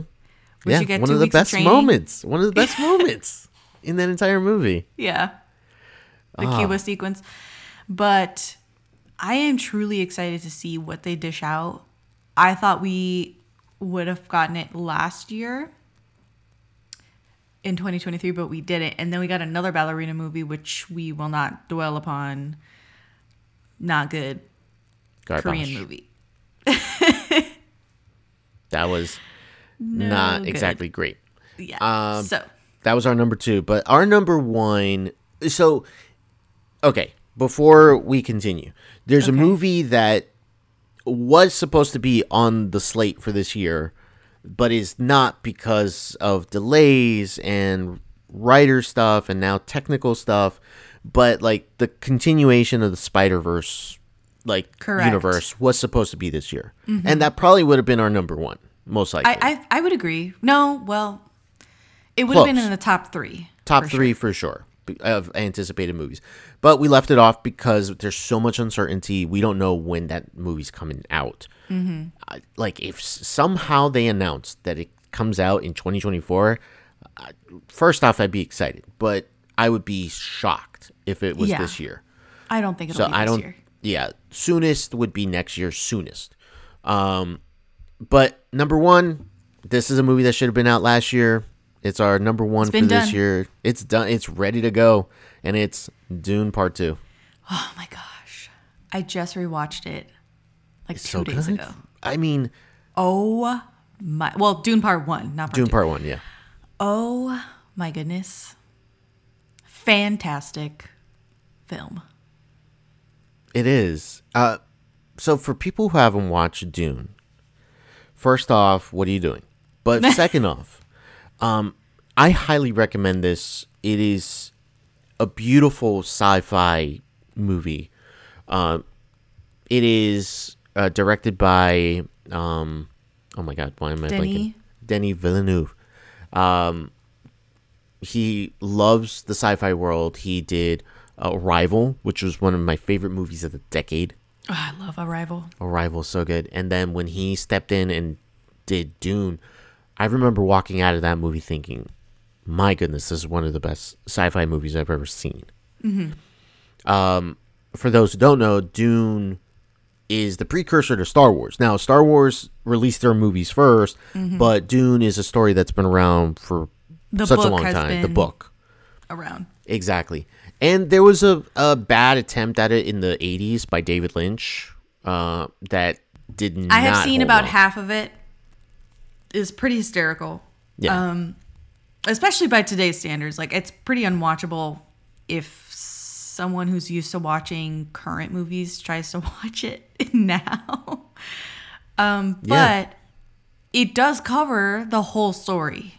Speaker 2: We
Speaker 1: yeah.
Speaker 2: should get
Speaker 1: one of the
Speaker 2: weeks of
Speaker 1: best moments. One of the best [LAUGHS] moments in that entire movie.
Speaker 2: Yeah. The
Speaker 1: Ah.
Speaker 2: Cuba sequence. But I am truly excited to see what they dish out. I thought we would have gotten it last year in 2023, but we didn't. And then we got another ballerina movie, which we will not dwell upon. Not good
Speaker 1: Garbage.
Speaker 2: Korean movie. [LAUGHS]
Speaker 1: That was
Speaker 2: No
Speaker 1: not
Speaker 2: good.
Speaker 1: exactly great.
Speaker 2: Yeah.
Speaker 1: Um,
Speaker 2: so
Speaker 1: That was our number two. But our number one. So, okay. Before we continue, there's a movie that was supposed to be on the slate for this year, but is not because of delays and writer stuff and now technical stuff. But like the continuation of the Spider Verse, like
Speaker 2: Correct.
Speaker 1: universe, was supposed to be this year, mm-hmm. and that probably would have been our number one, most likely.
Speaker 2: I, I I would agree. No, well, it would have been in the top three.
Speaker 1: top
Speaker 2: for
Speaker 1: three
Speaker 2: sure.
Speaker 1: for sure of anticipated movies. But we left it off because there's so much uncertainty. We don't know when that movie's coming out. Mm-hmm. like if somehow they announced that it comes out in 2024, uh, first off, I'd be excited, but I would be shocked if it was
Speaker 2: Yeah.
Speaker 1: this year.
Speaker 2: I don't think it'll
Speaker 1: So
Speaker 2: be
Speaker 1: I don't.
Speaker 2: year.
Speaker 1: Yeah, soonest would be next year. Soonest. Um, but number one, this is a movie that should have been out last year. It's our number one for
Speaker 2: been
Speaker 1: this year. It's done. It's ready to go, and it's Dune Part Two.
Speaker 2: Oh my gosh. I just rewatched it like two
Speaker 1: So
Speaker 2: days
Speaker 1: good.
Speaker 2: ago.
Speaker 1: I mean,
Speaker 2: Oh my well, Dune part one, not part
Speaker 1: Dune
Speaker 2: two.
Speaker 1: Part One. Yeah,
Speaker 2: Oh my goodness. Fantastic film.
Speaker 1: it is. Uh, so for people who haven't watched Dune, first off, what are you doing? But [LAUGHS] second off, um, I highly recommend this. It is a beautiful sci-fi movie. Uh, it is uh, directed by um, oh my god, why am I
Speaker 2: Denis?
Speaker 1: blanking? Denis Villeneuve. Um, he loves the sci-fi world. He did uh, Arrival, which was one of my favorite movies of the decade.
Speaker 2: Oh, I love Arrival.
Speaker 1: Arrival is so good. And then when he stepped in and did Dune, I remember walking out of that movie thinking, "My goodness, this is one of the best sci-fi movies I've ever seen." Um, for those who don't know, Dune is the precursor to Star Wars. Now, Star Wars released their movies 1st but Dune is a story that's been around for
Speaker 2: The
Speaker 1: such a long time. The book.
Speaker 2: Around.
Speaker 1: Exactly. And there was a, a bad attempt at it in the 80s by David Lynch uh, that did.
Speaker 2: I have seen about half of it. Is pretty hysterical.
Speaker 1: Yeah.
Speaker 2: Um, especially by today's standards. Like it's pretty unwatchable if someone who's used to watching current movies tries to [LAUGHS] watch it now. um, but
Speaker 1: Yeah.
Speaker 2: it does cover the whole story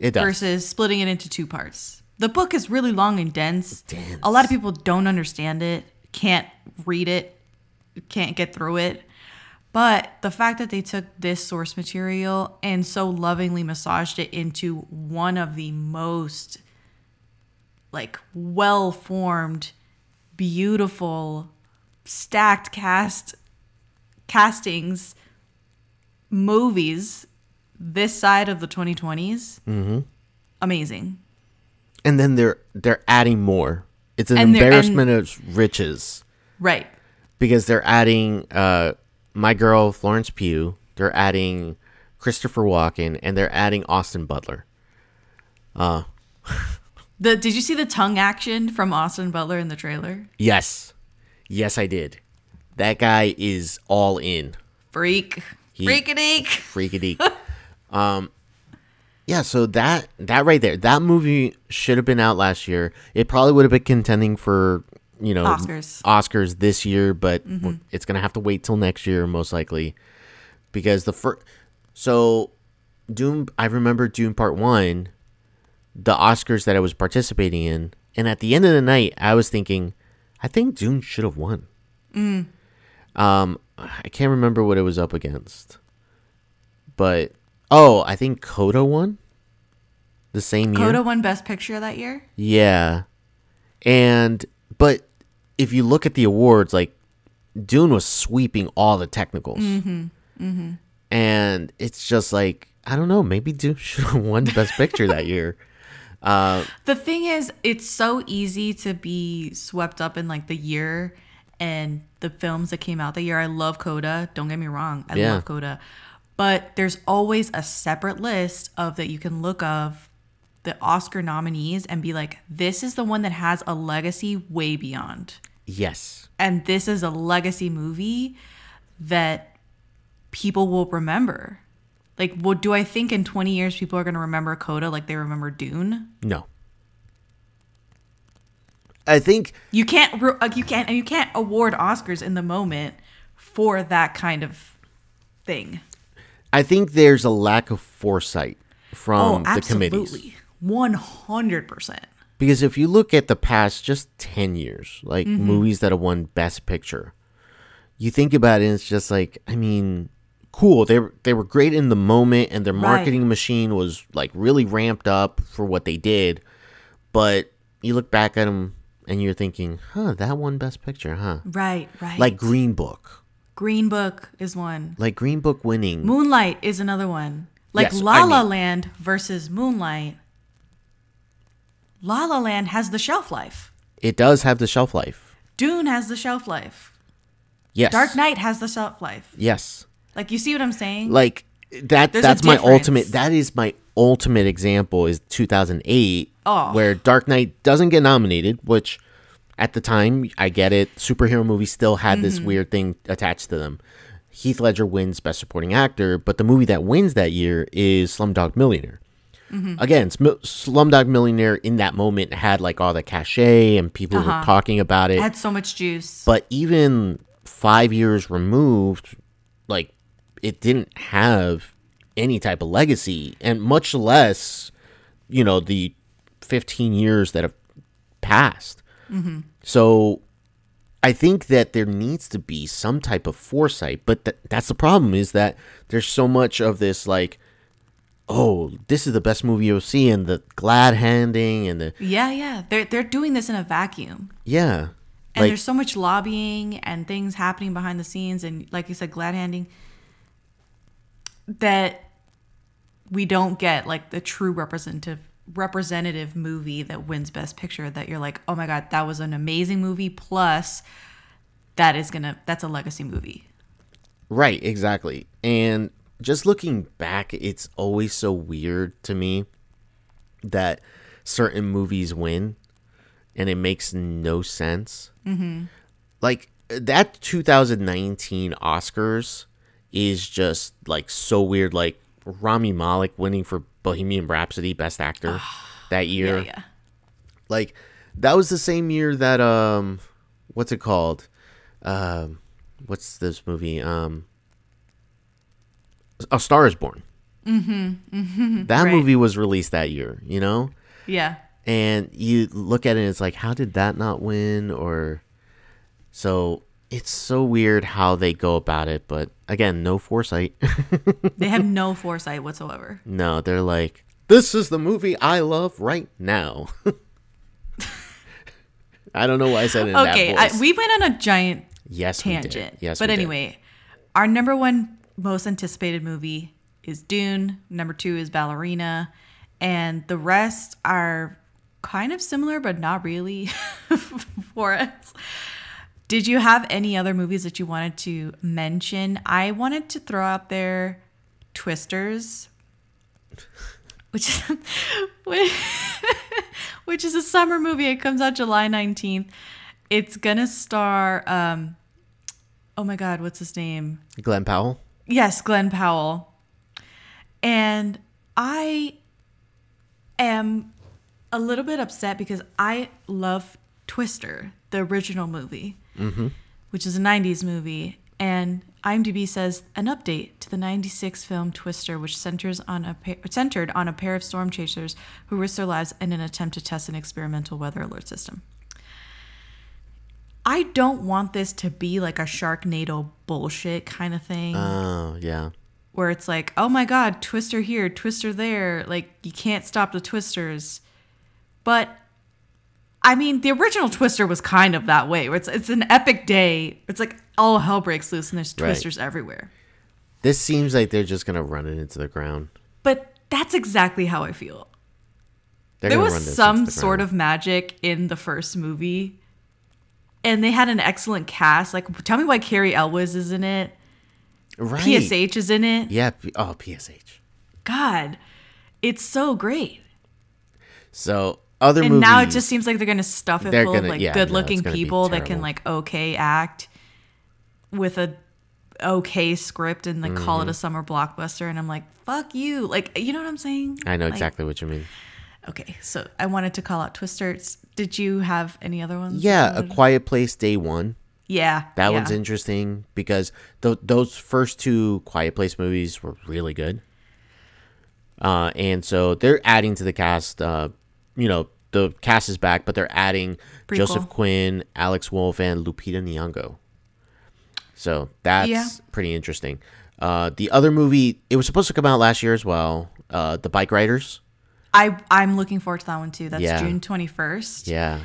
Speaker 1: it does.
Speaker 2: versus splitting it into two parts. The book is really long and dense.
Speaker 1: dense.
Speaker 2: A lot of people don't understand it, can't read it, can't get through it. But the fact that they took this source material and so lovingly massaged it into one of the most like well-formed, beautiful, stacked cast castings movies this side of the 2020s. Mm-hmm. Amazing.
Speaker 1: and then they're they're adding more. It's an
Speaker 2: And
Speaker 1: embarrassment of riches
Speaker 2: Right.
Speaker 1: because they're adding uh, my girl Florence Pugh, they're adding Christopher Walken, and they're adding Austin Butler. [LAUGHS]
Speaker 2: The did you see the tongue action from Austin Butler in the trailer?
Speaker 1: Yes, yes, I did. That guy is all in.
Speaker 2: Freak.
Speaker 1: He-
Speaker 2: Freakadeek. [LAUGHS]
Speaker 1: Freakadeek. um, yeah. So that that right there, that movie should have been out last year. It probably would have been contending for you know
Speaker 2: Oscars.
Speaker 1: Oscars this year, but it's gonna have to wait till next year most likely because the first. So, Dune. I remember Dune Part One, the Oscars that I was participating in, and at the end of the night, I was thinking, I think Dune should have won. Um, I can't remember what it was up against, but oh, I think Coda won the same year.
Speaker 2: Coda won Best Picture that year.
Speaker 1: Yeah. And but if you look at the awards, like Dune was sweeping all the technicals. Mm-hmm. And it's just like I don't know, maybe Dune [LAUGHS] should have won Best Picture that year. [LAUGHS]
Speaker 2: The thing is, it's so easy to be swept up in like the year and the films that came out that year. I love Coda. Don't get me wrong. I
Speaker 1: Yeah.
Speaker 2: love Coda. But there's always a separate list of that you can look of the Oscar nominees and be like, this is the one that has a legacy way beyond.
Speaker 1: Yes.
Speaker 2: And this is a legacy movie that people will remember. Like, what do I think in 20 years people are going to remember Coda like they remember Dune?
Speaker 1: No. I think
Speaker 2: You can't you can't and you can't award Oscars in the moment for that kind of thing.
Speaker 1: I think there's a lack of foresight
Speaker 2: Oh,
Speaker 1: from the committees.
Speaker 2: Absolutely. 100%.
Speaker 1: Because if you look at the past just 10 years, like
Speaker 2: Mm-hmm.
Speaker 1: movies that have won Best Picture, you think about it and it's just like, I mean, cool. They, were- they were great in the moment and their
Speaker 2: Right.
Speaker 1: marketing machine was like really ramped up for what they did. But you look back at them and you're thinking, huh, that won Best Picture, huh?
Speaker 2: Right, right.
Speaker 1: Like Green Book.
Speaker 2: Green Book is one.
Speaker 1: Like Green Book winning.
Speaker 2: Moonlight is another one. Like
Speaker 1: Yes,
Speaker 2: La
Speaker 1: I
Speaker 2: La
Speaker 1: mean-
Speaker 2: Land versus Moonlight. La La Land has the shelf life.
Speaker 1: It does have the shelf life.
Speaker 2: Dune has the shelf life.
Speaker 1: Yes.
Speaker 2: Dark Knight has the shelf life.
Speaker 1: Yes.
Speaker 2: Like you see what I'm saying?
Speaker 1: like that
Speaker 2: There's
Speaker 1: that's my ultimate that is my ultimate example is 2008
Speaker 2: Oh.
Speaker 1: where dark knight doesn't get nominated which at the time i get it superhero movies still had this
Speaker 2: Mm-hmm.
Speaker 1: weird thing attached to them heath ledger wins best supporting actor but the movie that wins that year is slumdog millionaire
Speaker 2: Mm-hmm.
Speaker 1: again slumdog millionaire in that moment had like all the cachet and people
Speaker 2: Uh-huh.
Speaker 1: were talking about it
Speaker 2: it had so much juice.
Speaker 1: but even five years removed, like it didn't have any type of legacy, and much less, you know, the 15 years that have passed. So I think that there needs to be some type of foresight, but th- that's the problem is that there's so much of this like, oh, this is the best movie you'll see, and the glad handing and the
Speaker 2: Yeah, yeah. They're they're doing this in a vacuum.
Speaker 1: yeah,
Speaker 2: And
Speaker 1: like
Speaker 2: there's so much lobbying and things happening behind the scenes and like you said, glad handing that we don't get like the true representative representative movie that wins best picture that you're like, oh my god, that was an amazing movie, plus that is gonna that's a legacy movie.
Speaker 1: Right, exactly. And just looking back, it's always so weird to me that certain movies win and it makes no sense. Mm-hmm. Like that 2019 Oscars is just like so weird. Like Rami Malek winning for Bohemian Rhapsody Best Actor that year
Speaker 2: Yeah, yeah.
Speaker 1: like that was the same year that um what's it called um what's this movie um a star is born mm-hmm, mm-hmm. that
Speaker 2: Right.
Speaker 1: movie was released that year you know
Speaker 2: Yeah.
Speaker 1: and you look at it and it's like how did that not win or so it's so weird how they go about it but again no foresight [LAUGHS]
Speaker 2: They have no foresight whatsoever.
Speaker 1: no they're like this is the movie i love right now [LAUGHS] i don't know why i said it in
Speaker 2: Okay,
Speaker 1: that voice.
Speaker 2: I, we went on a giant
Speaker 1: Yes, we did.
Speaker 2: tangent.
Speaker 1: Yes,
Speaker 2: but
Speaker 1: we did.
Speaker 2: anyway, our number one most anticipated movie is Dune. Number two is Ballerina, and the rest are kind of similar, but not really [LAUGHS] for us. Did you have any other movies that you wanted to mention? I wanted to throw out there Twisters, which is [LAUGHS] which is a summer movie. It comes out July 19th. It's gonna star um oh my god, what's his name?
Speaker 1: Glen Powell.
Speaker 2: Yes, Glen Powell. And I am a little bit upset because I love Twister, the original movie, mm-hmm. which is a 90s movie. And IMDb says an update to the 96 film Twister, which centers on a pa- centered on a pair of storm chasers who risk their lives in an attempt to test an experimental weather alert system. I don't want this to be like a Sharknado bullshit kind of thing
Speaker 1: Oh yeah.
Speaker 2: where it's like, oh my god, twister here, twister there, like you can't stop the twisters. But I mean, the original Twister was kind of that way, where it's it's an epic day. It's like all hell breaks loose and there's
Speaker 1: Right.
Speaker 2: twisters everywhere.
Speaker 1: This seems like they're just gonna run it into the ground.
Speaker 2: But that's exactly how I feel.
Speaker 1: They're
Speaker 2: there was some
Speaker 1: the
Speaker 2: sort
Speaker 1: ground.
Speaker 2: of magic in the first movie. And they had an excellent cast. Like, tell me why Cary Elwes is in it.
Speaker 1: right.
Speaker 2: PSH is in it.
Speaker 1: Yeah. Oh, PSH.
Speaker 2: God, it's so great.
Speaker 1: So other
Speaker 2: and
Speaker 1: movies.
Speaker 2: now it just seems like they're gonna stuff it full
Speaker 1: gonna-
Speaker 2: like
Speaker 1: yeah,
Speaker 2: good looking
Speaker 1: it's
Speaker 2: people that can like okay act with a okay script and like call
Speaker 1: Mm-hmm.
Speaker 2: it a summer blockbuster and i'm like fuck you like you know what i'm saying
Speaker 1: I know
Speaker 2: Like,
Speaker 1: exactly what you mean.
Speaker 2: Okay so i wanted to call out twisters did you have any other ones
Speaker 1: Yeah, A Quiet Place Day One.
Speaker 2: yeah
Speaker 1: That
Speaker 2: yeah.
Speaker 1: one's interesting because th- those first two Quiet Place movies were really good. Uh, and so they're adding to the cast. Uh, you know, the cast is back, but they're adding
Speaker 2: Prequel.
Speaker 1: Joseph Quinn, Alex Wolff, and Lupita Nyong'o. So that's
Speaker 2: Yeah.
Speaker 1: pretty interesting. Uh, the other movie, it was supposed to come out last year as well. Uh, the Bike Riders.
Speaker 2: I i'm looking forward to that one too that's
Speaker 1: Yeah.
Speaker 2: june 21st
Speaker 1: Yeah.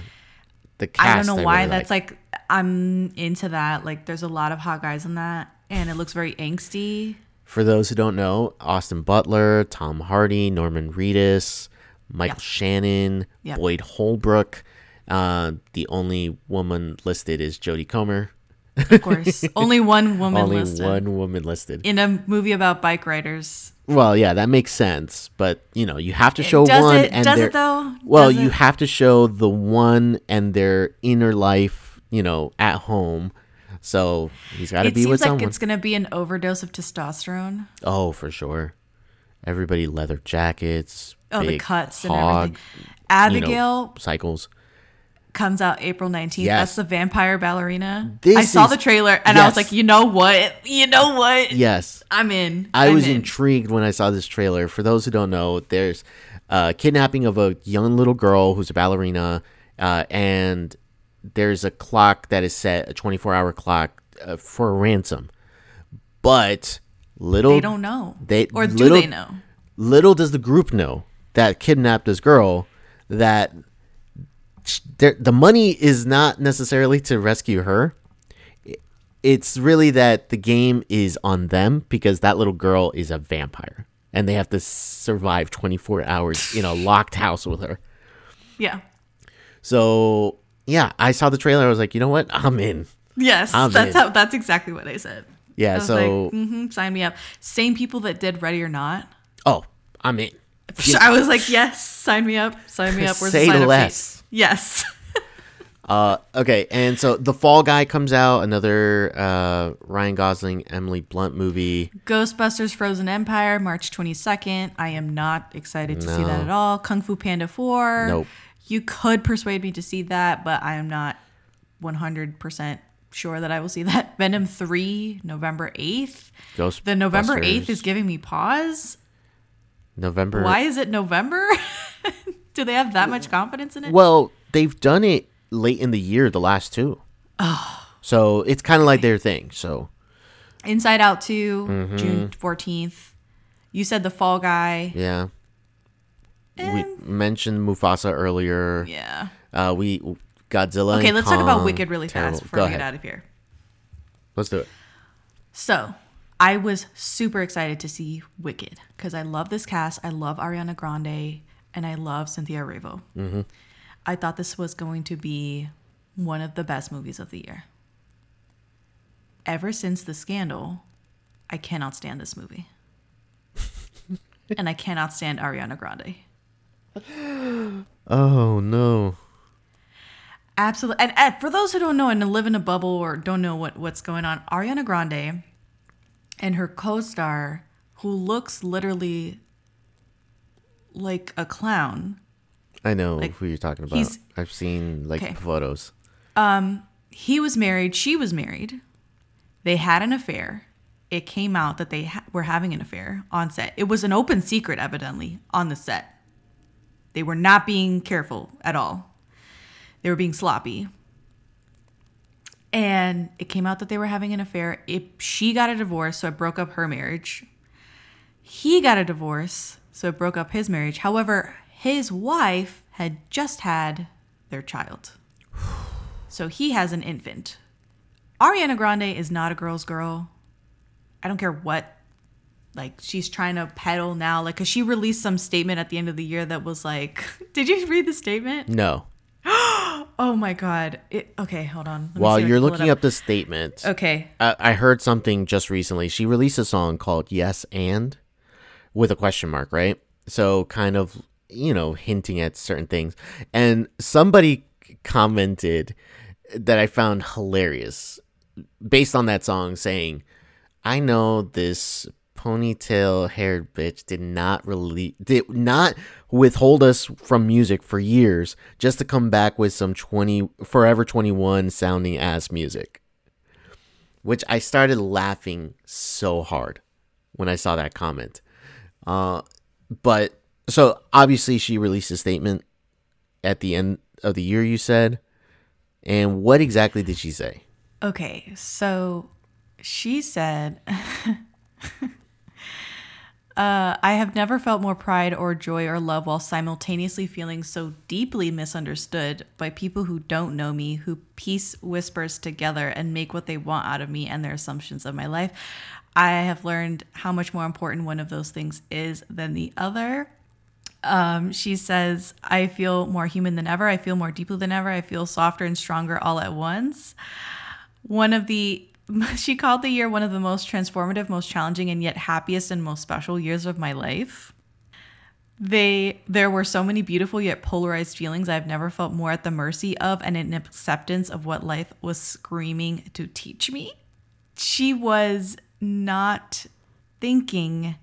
Speaker 1: The cast,
Speaker 2: i don't know why
Speaker 1: really
Speaker 2: that's
Speaker 1: like.
Speaker 2: like i'm into that like there's a lot of hot guys in that and it looks very angsty
Speaker 1: For those who don't know, Austin Butler, Tom Hardy, Norman Reedus, Michael
Speaker 2: Yeah.
Speaker 1: Shannon,
Speaker 2: Yep.
Speaker 1: Boyd Holbrook. Uh, the only woman listed is Jodie Comer.
Speaker 2: Of course [LAUGHS] only one woman
Speaker 1: only
Speaker 2: listed
Speaker 1: one woman listed.
Speaker 2: in a movie about bike riders.
Speaker 1: well, yeah, that makes sense, but you know, you have to show
Speaker 2: does
Speaker 1: one
Speaker 2: it-
Speaker 1: and
Speaker 2: does
Speaker 1: their
Speaker 2: it though?
Speaker 1: well,
Speaker 2: Does
Speaker 1: you
Speaker 2: it?
Speaker 1: have to show the one and their inner life, you know, at home. So he's got to be with It seems
Speaker 2: like
Speaker 1: someone.
Speaker 2: it's gonna be an overdose of testosterone.
Speaker 1: Oh, for sure. Everybody leather jackets.
Speaker 2: Oh, the cuts and
Speaker 1: hog,
Speaker 2: everything.
Speaker 1: you know,
Speaker 2: Abigail
Speaker 1: cycles.
Speaker 2: Comes out April nineteenth.
Speaker 1: Yes.
Speaker 2: That's the vampire ballerina.
Speaker 1: This
Speaker 2: I saw
Speaker 1: is-
Speaker 2: the trailer and I was like, you know what? You know what?
Speaker 1: Yes.
Speaker 2: I'm in.
Speaker 1: I
Speaker 2: I'm
Speaker 1: was
Speaker 2: in.
Speaker 1: intrigued when I saw this trailer. For those who don't know, there's a kidnapping of a young little girl who's a ballerina, uh, and there's a clock that is set, a 24 hour clock uh, for a ransom. But little
Speaker 2: They don't know.
Speaker 1: They
Speaker 2: or do
Speaker 1: little-
Speaker 2: they know?
Speaker 1: little does the group know that kidnapped this girl that the money is not necessarily to rescue her it's really that the game is on them because that little girl is a vampire and they have to survive 24 hours in a locked house with her
Speaker 2: Yeah.
Speaker 1: so yeah i saw the trailer i was like you know what i'm in
Speaker 2: Yes.
Speaker 1: I'm
Speaker 2: that's
Speaker 1: in.
Speaker 2: how. That's exactly what I said.
Speaker 1: yeah
Speaker 2: I
Speaker 1: so
Speaker 2: like, hmm sign me up. Same people that did Ready or Not.
Speaker 1: oh i'm in
Speaker 2: I was like, yes, sign me up, sign me up. Where's
Speaker 1: Say
Speaker 2: the sign up
Speaker 1: less.
Speaker 2: sheet? Yes. [LAUGHS]
Speaker 1: Uh, okay, and so the Fall Guy comes out, another uh, Ryan Gosling, Emily Blunt movie.
Speaker 2: Ghostbusters Frozen Empire, March 22nd. I am not excited to see that at all. Kung Fu Panda 4.
Speaker 1: Nope.
Speaker 2: You could persuade me to see that, but I am not 100% sure that I will see that. [LAUGHS] Venom 3, November 8th.
Speaker 1: Ghost.
Speaker 2: The November 8th is giving me pause.
Speaker 1: November.
Speaker 2: Why is it November? [LAUGHS] Do they have that much confidence in it?
Speaker 1: Well, they've done it late in the year, the last two. Oh. So it's kind of like their thing. So
Speaker 2: Inside Out 2,
Speaker 1: Mm-hmm.
Speaker 2: June 14th. You said The Fall Guy.
Speaker 1: yeah, we mentioned Mufasa earlier.
Speaker 2: yeah.
Speaker 1: Uh, we Godzilla.
Speaker 2: Okay,
Speaker 1: and
Speaker 2: let's talk about Wicked really
Speaker 1: terrible.
Speaker 2: fast before
Speaker 1: Go
Speaker 2: we get out of here.
Speaker 1: Let's do it.
Speaker 2: So, I was super excited to see Wicked because I love this cast. I love Ariana Grande and I love Cynthia Erivo.
Speaker 1: Mm-hmm.
Speaker 2: I thought this was going to be one of the best movies of the year. ever since the scandal, I cannot stand this movie. [LAUGHS] and I cannot stand Ariana Grande. [GASPS]
Speaker 1: Oh no.
Speaker 2: Absolutely. And, and for those who don't know and live in a bubble or don't know what, what's going on, Ariana Grande and her co star, who looks literally like a clown,
Speaker 1: I know
Speaker 2: Like,
Speaker 1: who you're talking about. I've seen like
Speaker 2: Okay.
Speaker 1: photos.
Speaker 2: Um, he was married, she was married. They had an affair. It came out that they ha- were having an affair on set. It was an open secret, evidently, on the set. They were not being careful at all. They were being sloppy. And it came out that they were having an affair. It, she got a divorce, so it broke up her marriage. He got a divorce, so it broke up his marriage. However, his wife had just had their child. So he has an infant. Ariana Grande is not a girl's girl. I don't care what like she's trying to peddle now like cuz she released some statement at the end of the year that was like [LAUGHS] Did you read the statement?
Speaker 1: No. [GASPS]
Speaker 2: Oh my god. It, okay, hold on. Let
Speaker 1: While
Speaker 2: see if I
Speaker 1: you're
Speaker 2: can pull it
Speaker 1: looking up. the statement,
Speaker 2: Okay.
Speaker 1: I, I heard something just recently. She released a song called "Yes and" with a question mark, right? So kind of you know hinting at certain things. And somebody commented that I found hilarious based on that song, saying, "I know this." Ponytail haired bitch did not release, did not withhold us from music for years just to come back with some 20 forever 21 sounding ass music which I started laughing so hard when I saw that comment. But so obviously she released a statement at the end of the year. You said, and what exactly did she say?
Speaker 2: Okay, so she said, [LAUGHS] uh, I have never felt more pride or joy or love while simultaneously feeling so deeply misunderstood by people who don't know me, who piece whispers together and make what they want out of me and their assumptions of my life. I have learned how much more important one of those things is than the other. Um, she says, I feel more human than ever. I feel more deeply than ever. I feel softer and stronger all at once one of the [LAUGHS] she called the year one of the most transformative most challenging and yet happiest and most special years of my life they there were so many beautiful yet polarized feelings i've never felt more at the mercy of and an acceptance of what life was screaming to teach me she was not thinking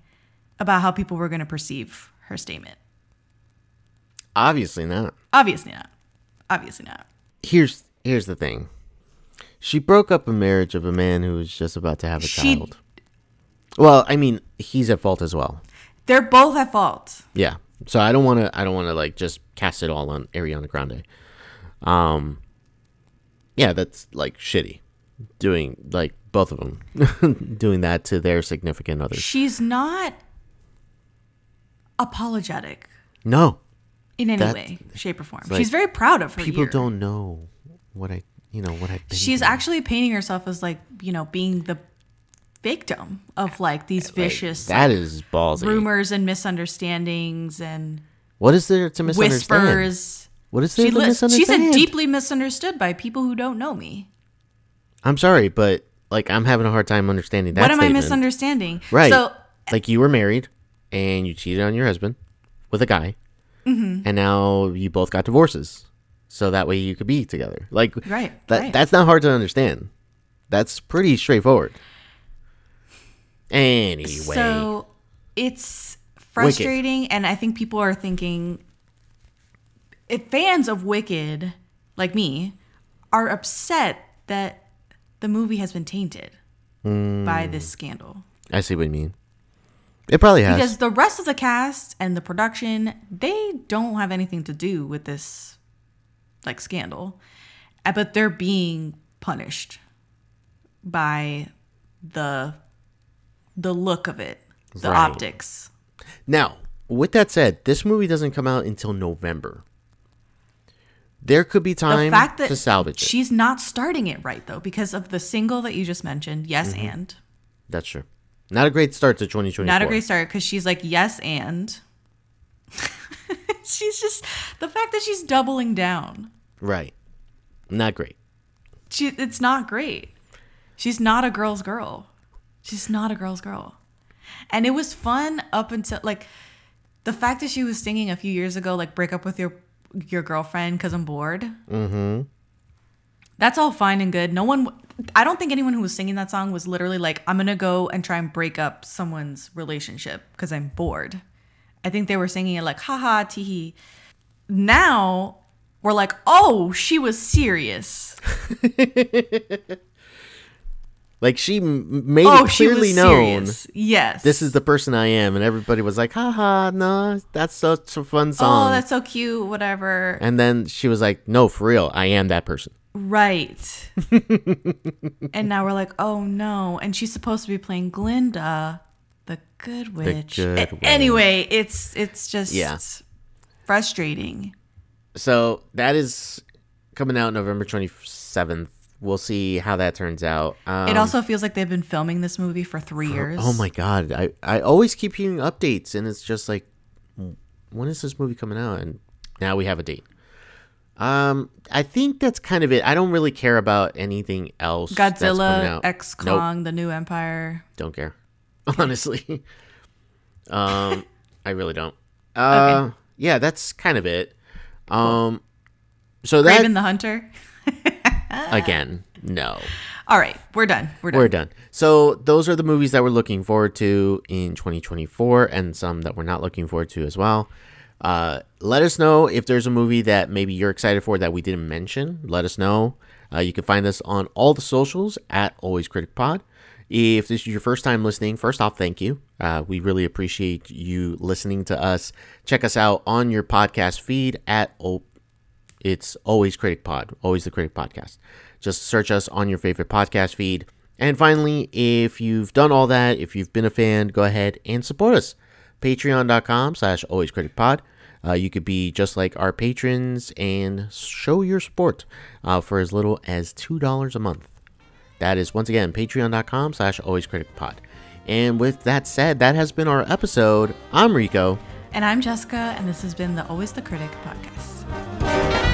Speaker 2: about how people were going to perceive her statement
Speaker 1: Obviously not.
Speaker 2: obviously not obviously not
Speaker 1: Here's here's the thing. She broke up a marriage of a man who was just about to have a
Speaker 2: She-
Speaker 1: child. Well, I mean, he's at fault as well.
Speaker 2: they're both at fault
Speaker 1: Yeah. So I don't want to. I don't want to like just cast it all on Ariana Grande. Um. Yeah, that's like shitty. Doing like both of them [LAUGHS] doing that to their significant others.
Speaker 2: she's not apologetic
Speaker 1: No,
Speaker 2: in any
Speaker 1: That-
Speaker 2: way, shape, or form.
Speaker 1: like,
Speaker 2: she's very proud of her.
Speaker 1: people
Speaker 2: year.
Speaker 1: don't know what I, you know, what I've.
Speaker 2: She's
Speaker 1: through.
Speaker 2: actually painting herself as like you know being the victim of like these
Speaker 1: Like,
Speaker 2: vicious
Speaker 1: that is ballsy.
Speaker 2: rumors and misunderstandings and
Speaker 1: What is there to misunderstand?
Speaker 2: whispers.
Speaker 1: What is there
Speaker 2: She
Speaker 1: to
Speaker 2: li- she's a deeply misunderstood by people who don't know me.
Speaker 1: I'm sorry, but like I'm having a hard time understanding that.
Speaker 2: what am I misunderstanding?
Speaker 1: Right.
Speaker 2: So
Speaker 1: like you were married and you cheated on your husband with a guy,
Speaker 2: Mm-hmm.
Speaker 1: and now you both got divorces, so that way you could be together. Like
Speaker 2: Right,
Speaker 1: that
Speaker 2: right.
Speaker 1: that's not hard to understand. That's pretty straightforward. Anyway,
Speaker 2: So it's frustrating, and I think people are thinking, if fans of Wicked, like me, are upset that the movie has been tainted by this scandal.
Speaker 1: I see what you mean. It probably has.
Speaker 2: Because the rest of the cast and the production, they don't have anything to do with this like scandal. Uh, But they're being punished by the the look of it, the
Speaker 1: Right.
Speaker 2: optics.
Speaker 1: Now, with that said, this movie doesn't come out until November. There could be
Speaker 2: The
Speaker 1: time
Speaker 2: fact that
Speaker 1: to salvage it.
Speaker 2: she's not starting it right though because of the single that you just mentioned, yes
Speaker 1: Mm-hmm.
Speaker 2: and.
Speaker 1: That's true. Not a great start to 2024.
Speaker 2: Not a great start because she's like yes and. [LAUGHS] she's just the fact that she's doubling down.
Speaker 1: Right. Not great.
Speaker 2: She, it's not great. She's not a girl's girl. She's not a girl's girl. And it was fun up until like the fact that she was singing a few years ago, like break up with your your girlfriend because I'm bored. Mm-hmm. That's all fine and good. No one, I don't think anyone who was singing that song was literally like, I'm gonna go and try and break up someone's relationship because I'm bored. I think they were singing it like, haha, teehee. Now we're like, oh, she was serious. [LAUGHS]
Speaker 1: Like she m- made
Speaker 2: oh,
Speaker 1: it clearly known.
Speaker 2: Yes.
Speaker 1: This is the person I am, and everybody was like, "Haha, no, that's such a fun oh, song."
Speaker 2: Oh, that's so cute. Whatever.
Speaker 1: and then she was like, "No, for real, I am that person."
Speaker 2: Right. [LAUGHS] and now we're like, oh no. And she's supposed to be playing Glinda, the good witch.
Speaker 1: good
Speaker 2: A-
Speaker 1: witch.
Speaker 2: Anyway, it's it's just
Speaker 1: Yeah.
Speaker 2: frustrating.
Speaker 1: So that is coming out November twenty seventh. We'll see how that turns out. Um,
Speaker 2: it also feels like they've been filming this movie for three years.
Speaker 1: Oh my god, I I always keep hearing updates, and it's just like, when is this movie coming out? And now we have a date. Um, I think that's kind of it. I don't really care about anything else.
Speaker 2: Godzilla. X
Speaker 1: Nope.
Speaker 2: Kong, The New Empire.
Speaker 1: don't care [LAUGHS] honestly um i really don't uh yeah that's kind of it um so that
Speaker 2: Kraven the Hunter. [LAUGHS]
Speaker 1: again no
Speaker 2: All right, we're done. We're done.
Speaker 1: we're done so those are the movies that we're looking forward to in 2024 and some that we're not looking forward to as well uh let us know if there's a movie that maybe you're excited for that we didn't mention let us know uh, you can find us on all the socials at always critic pod If this is your first time listening, first off, thank you. Uh, we really appreciate you listening to us. Check us out on your podcast feed at o- it's always Critic Pod, always the Critic Podcast. Just search us on your favorite podcast feed. And finally, if you've done all that, if you've been a fan, go ahead and support us. Patreon.com slash always critic pod. Uh, you could be just like our patrons and show your support uh, for as little as $2 a month. That is once again patreon.com slash always critic pod. And with that said, that has been our episode. I'm Rico.
Speaker 2: And I'm Jessica, and this has been the Always the Critic podcast.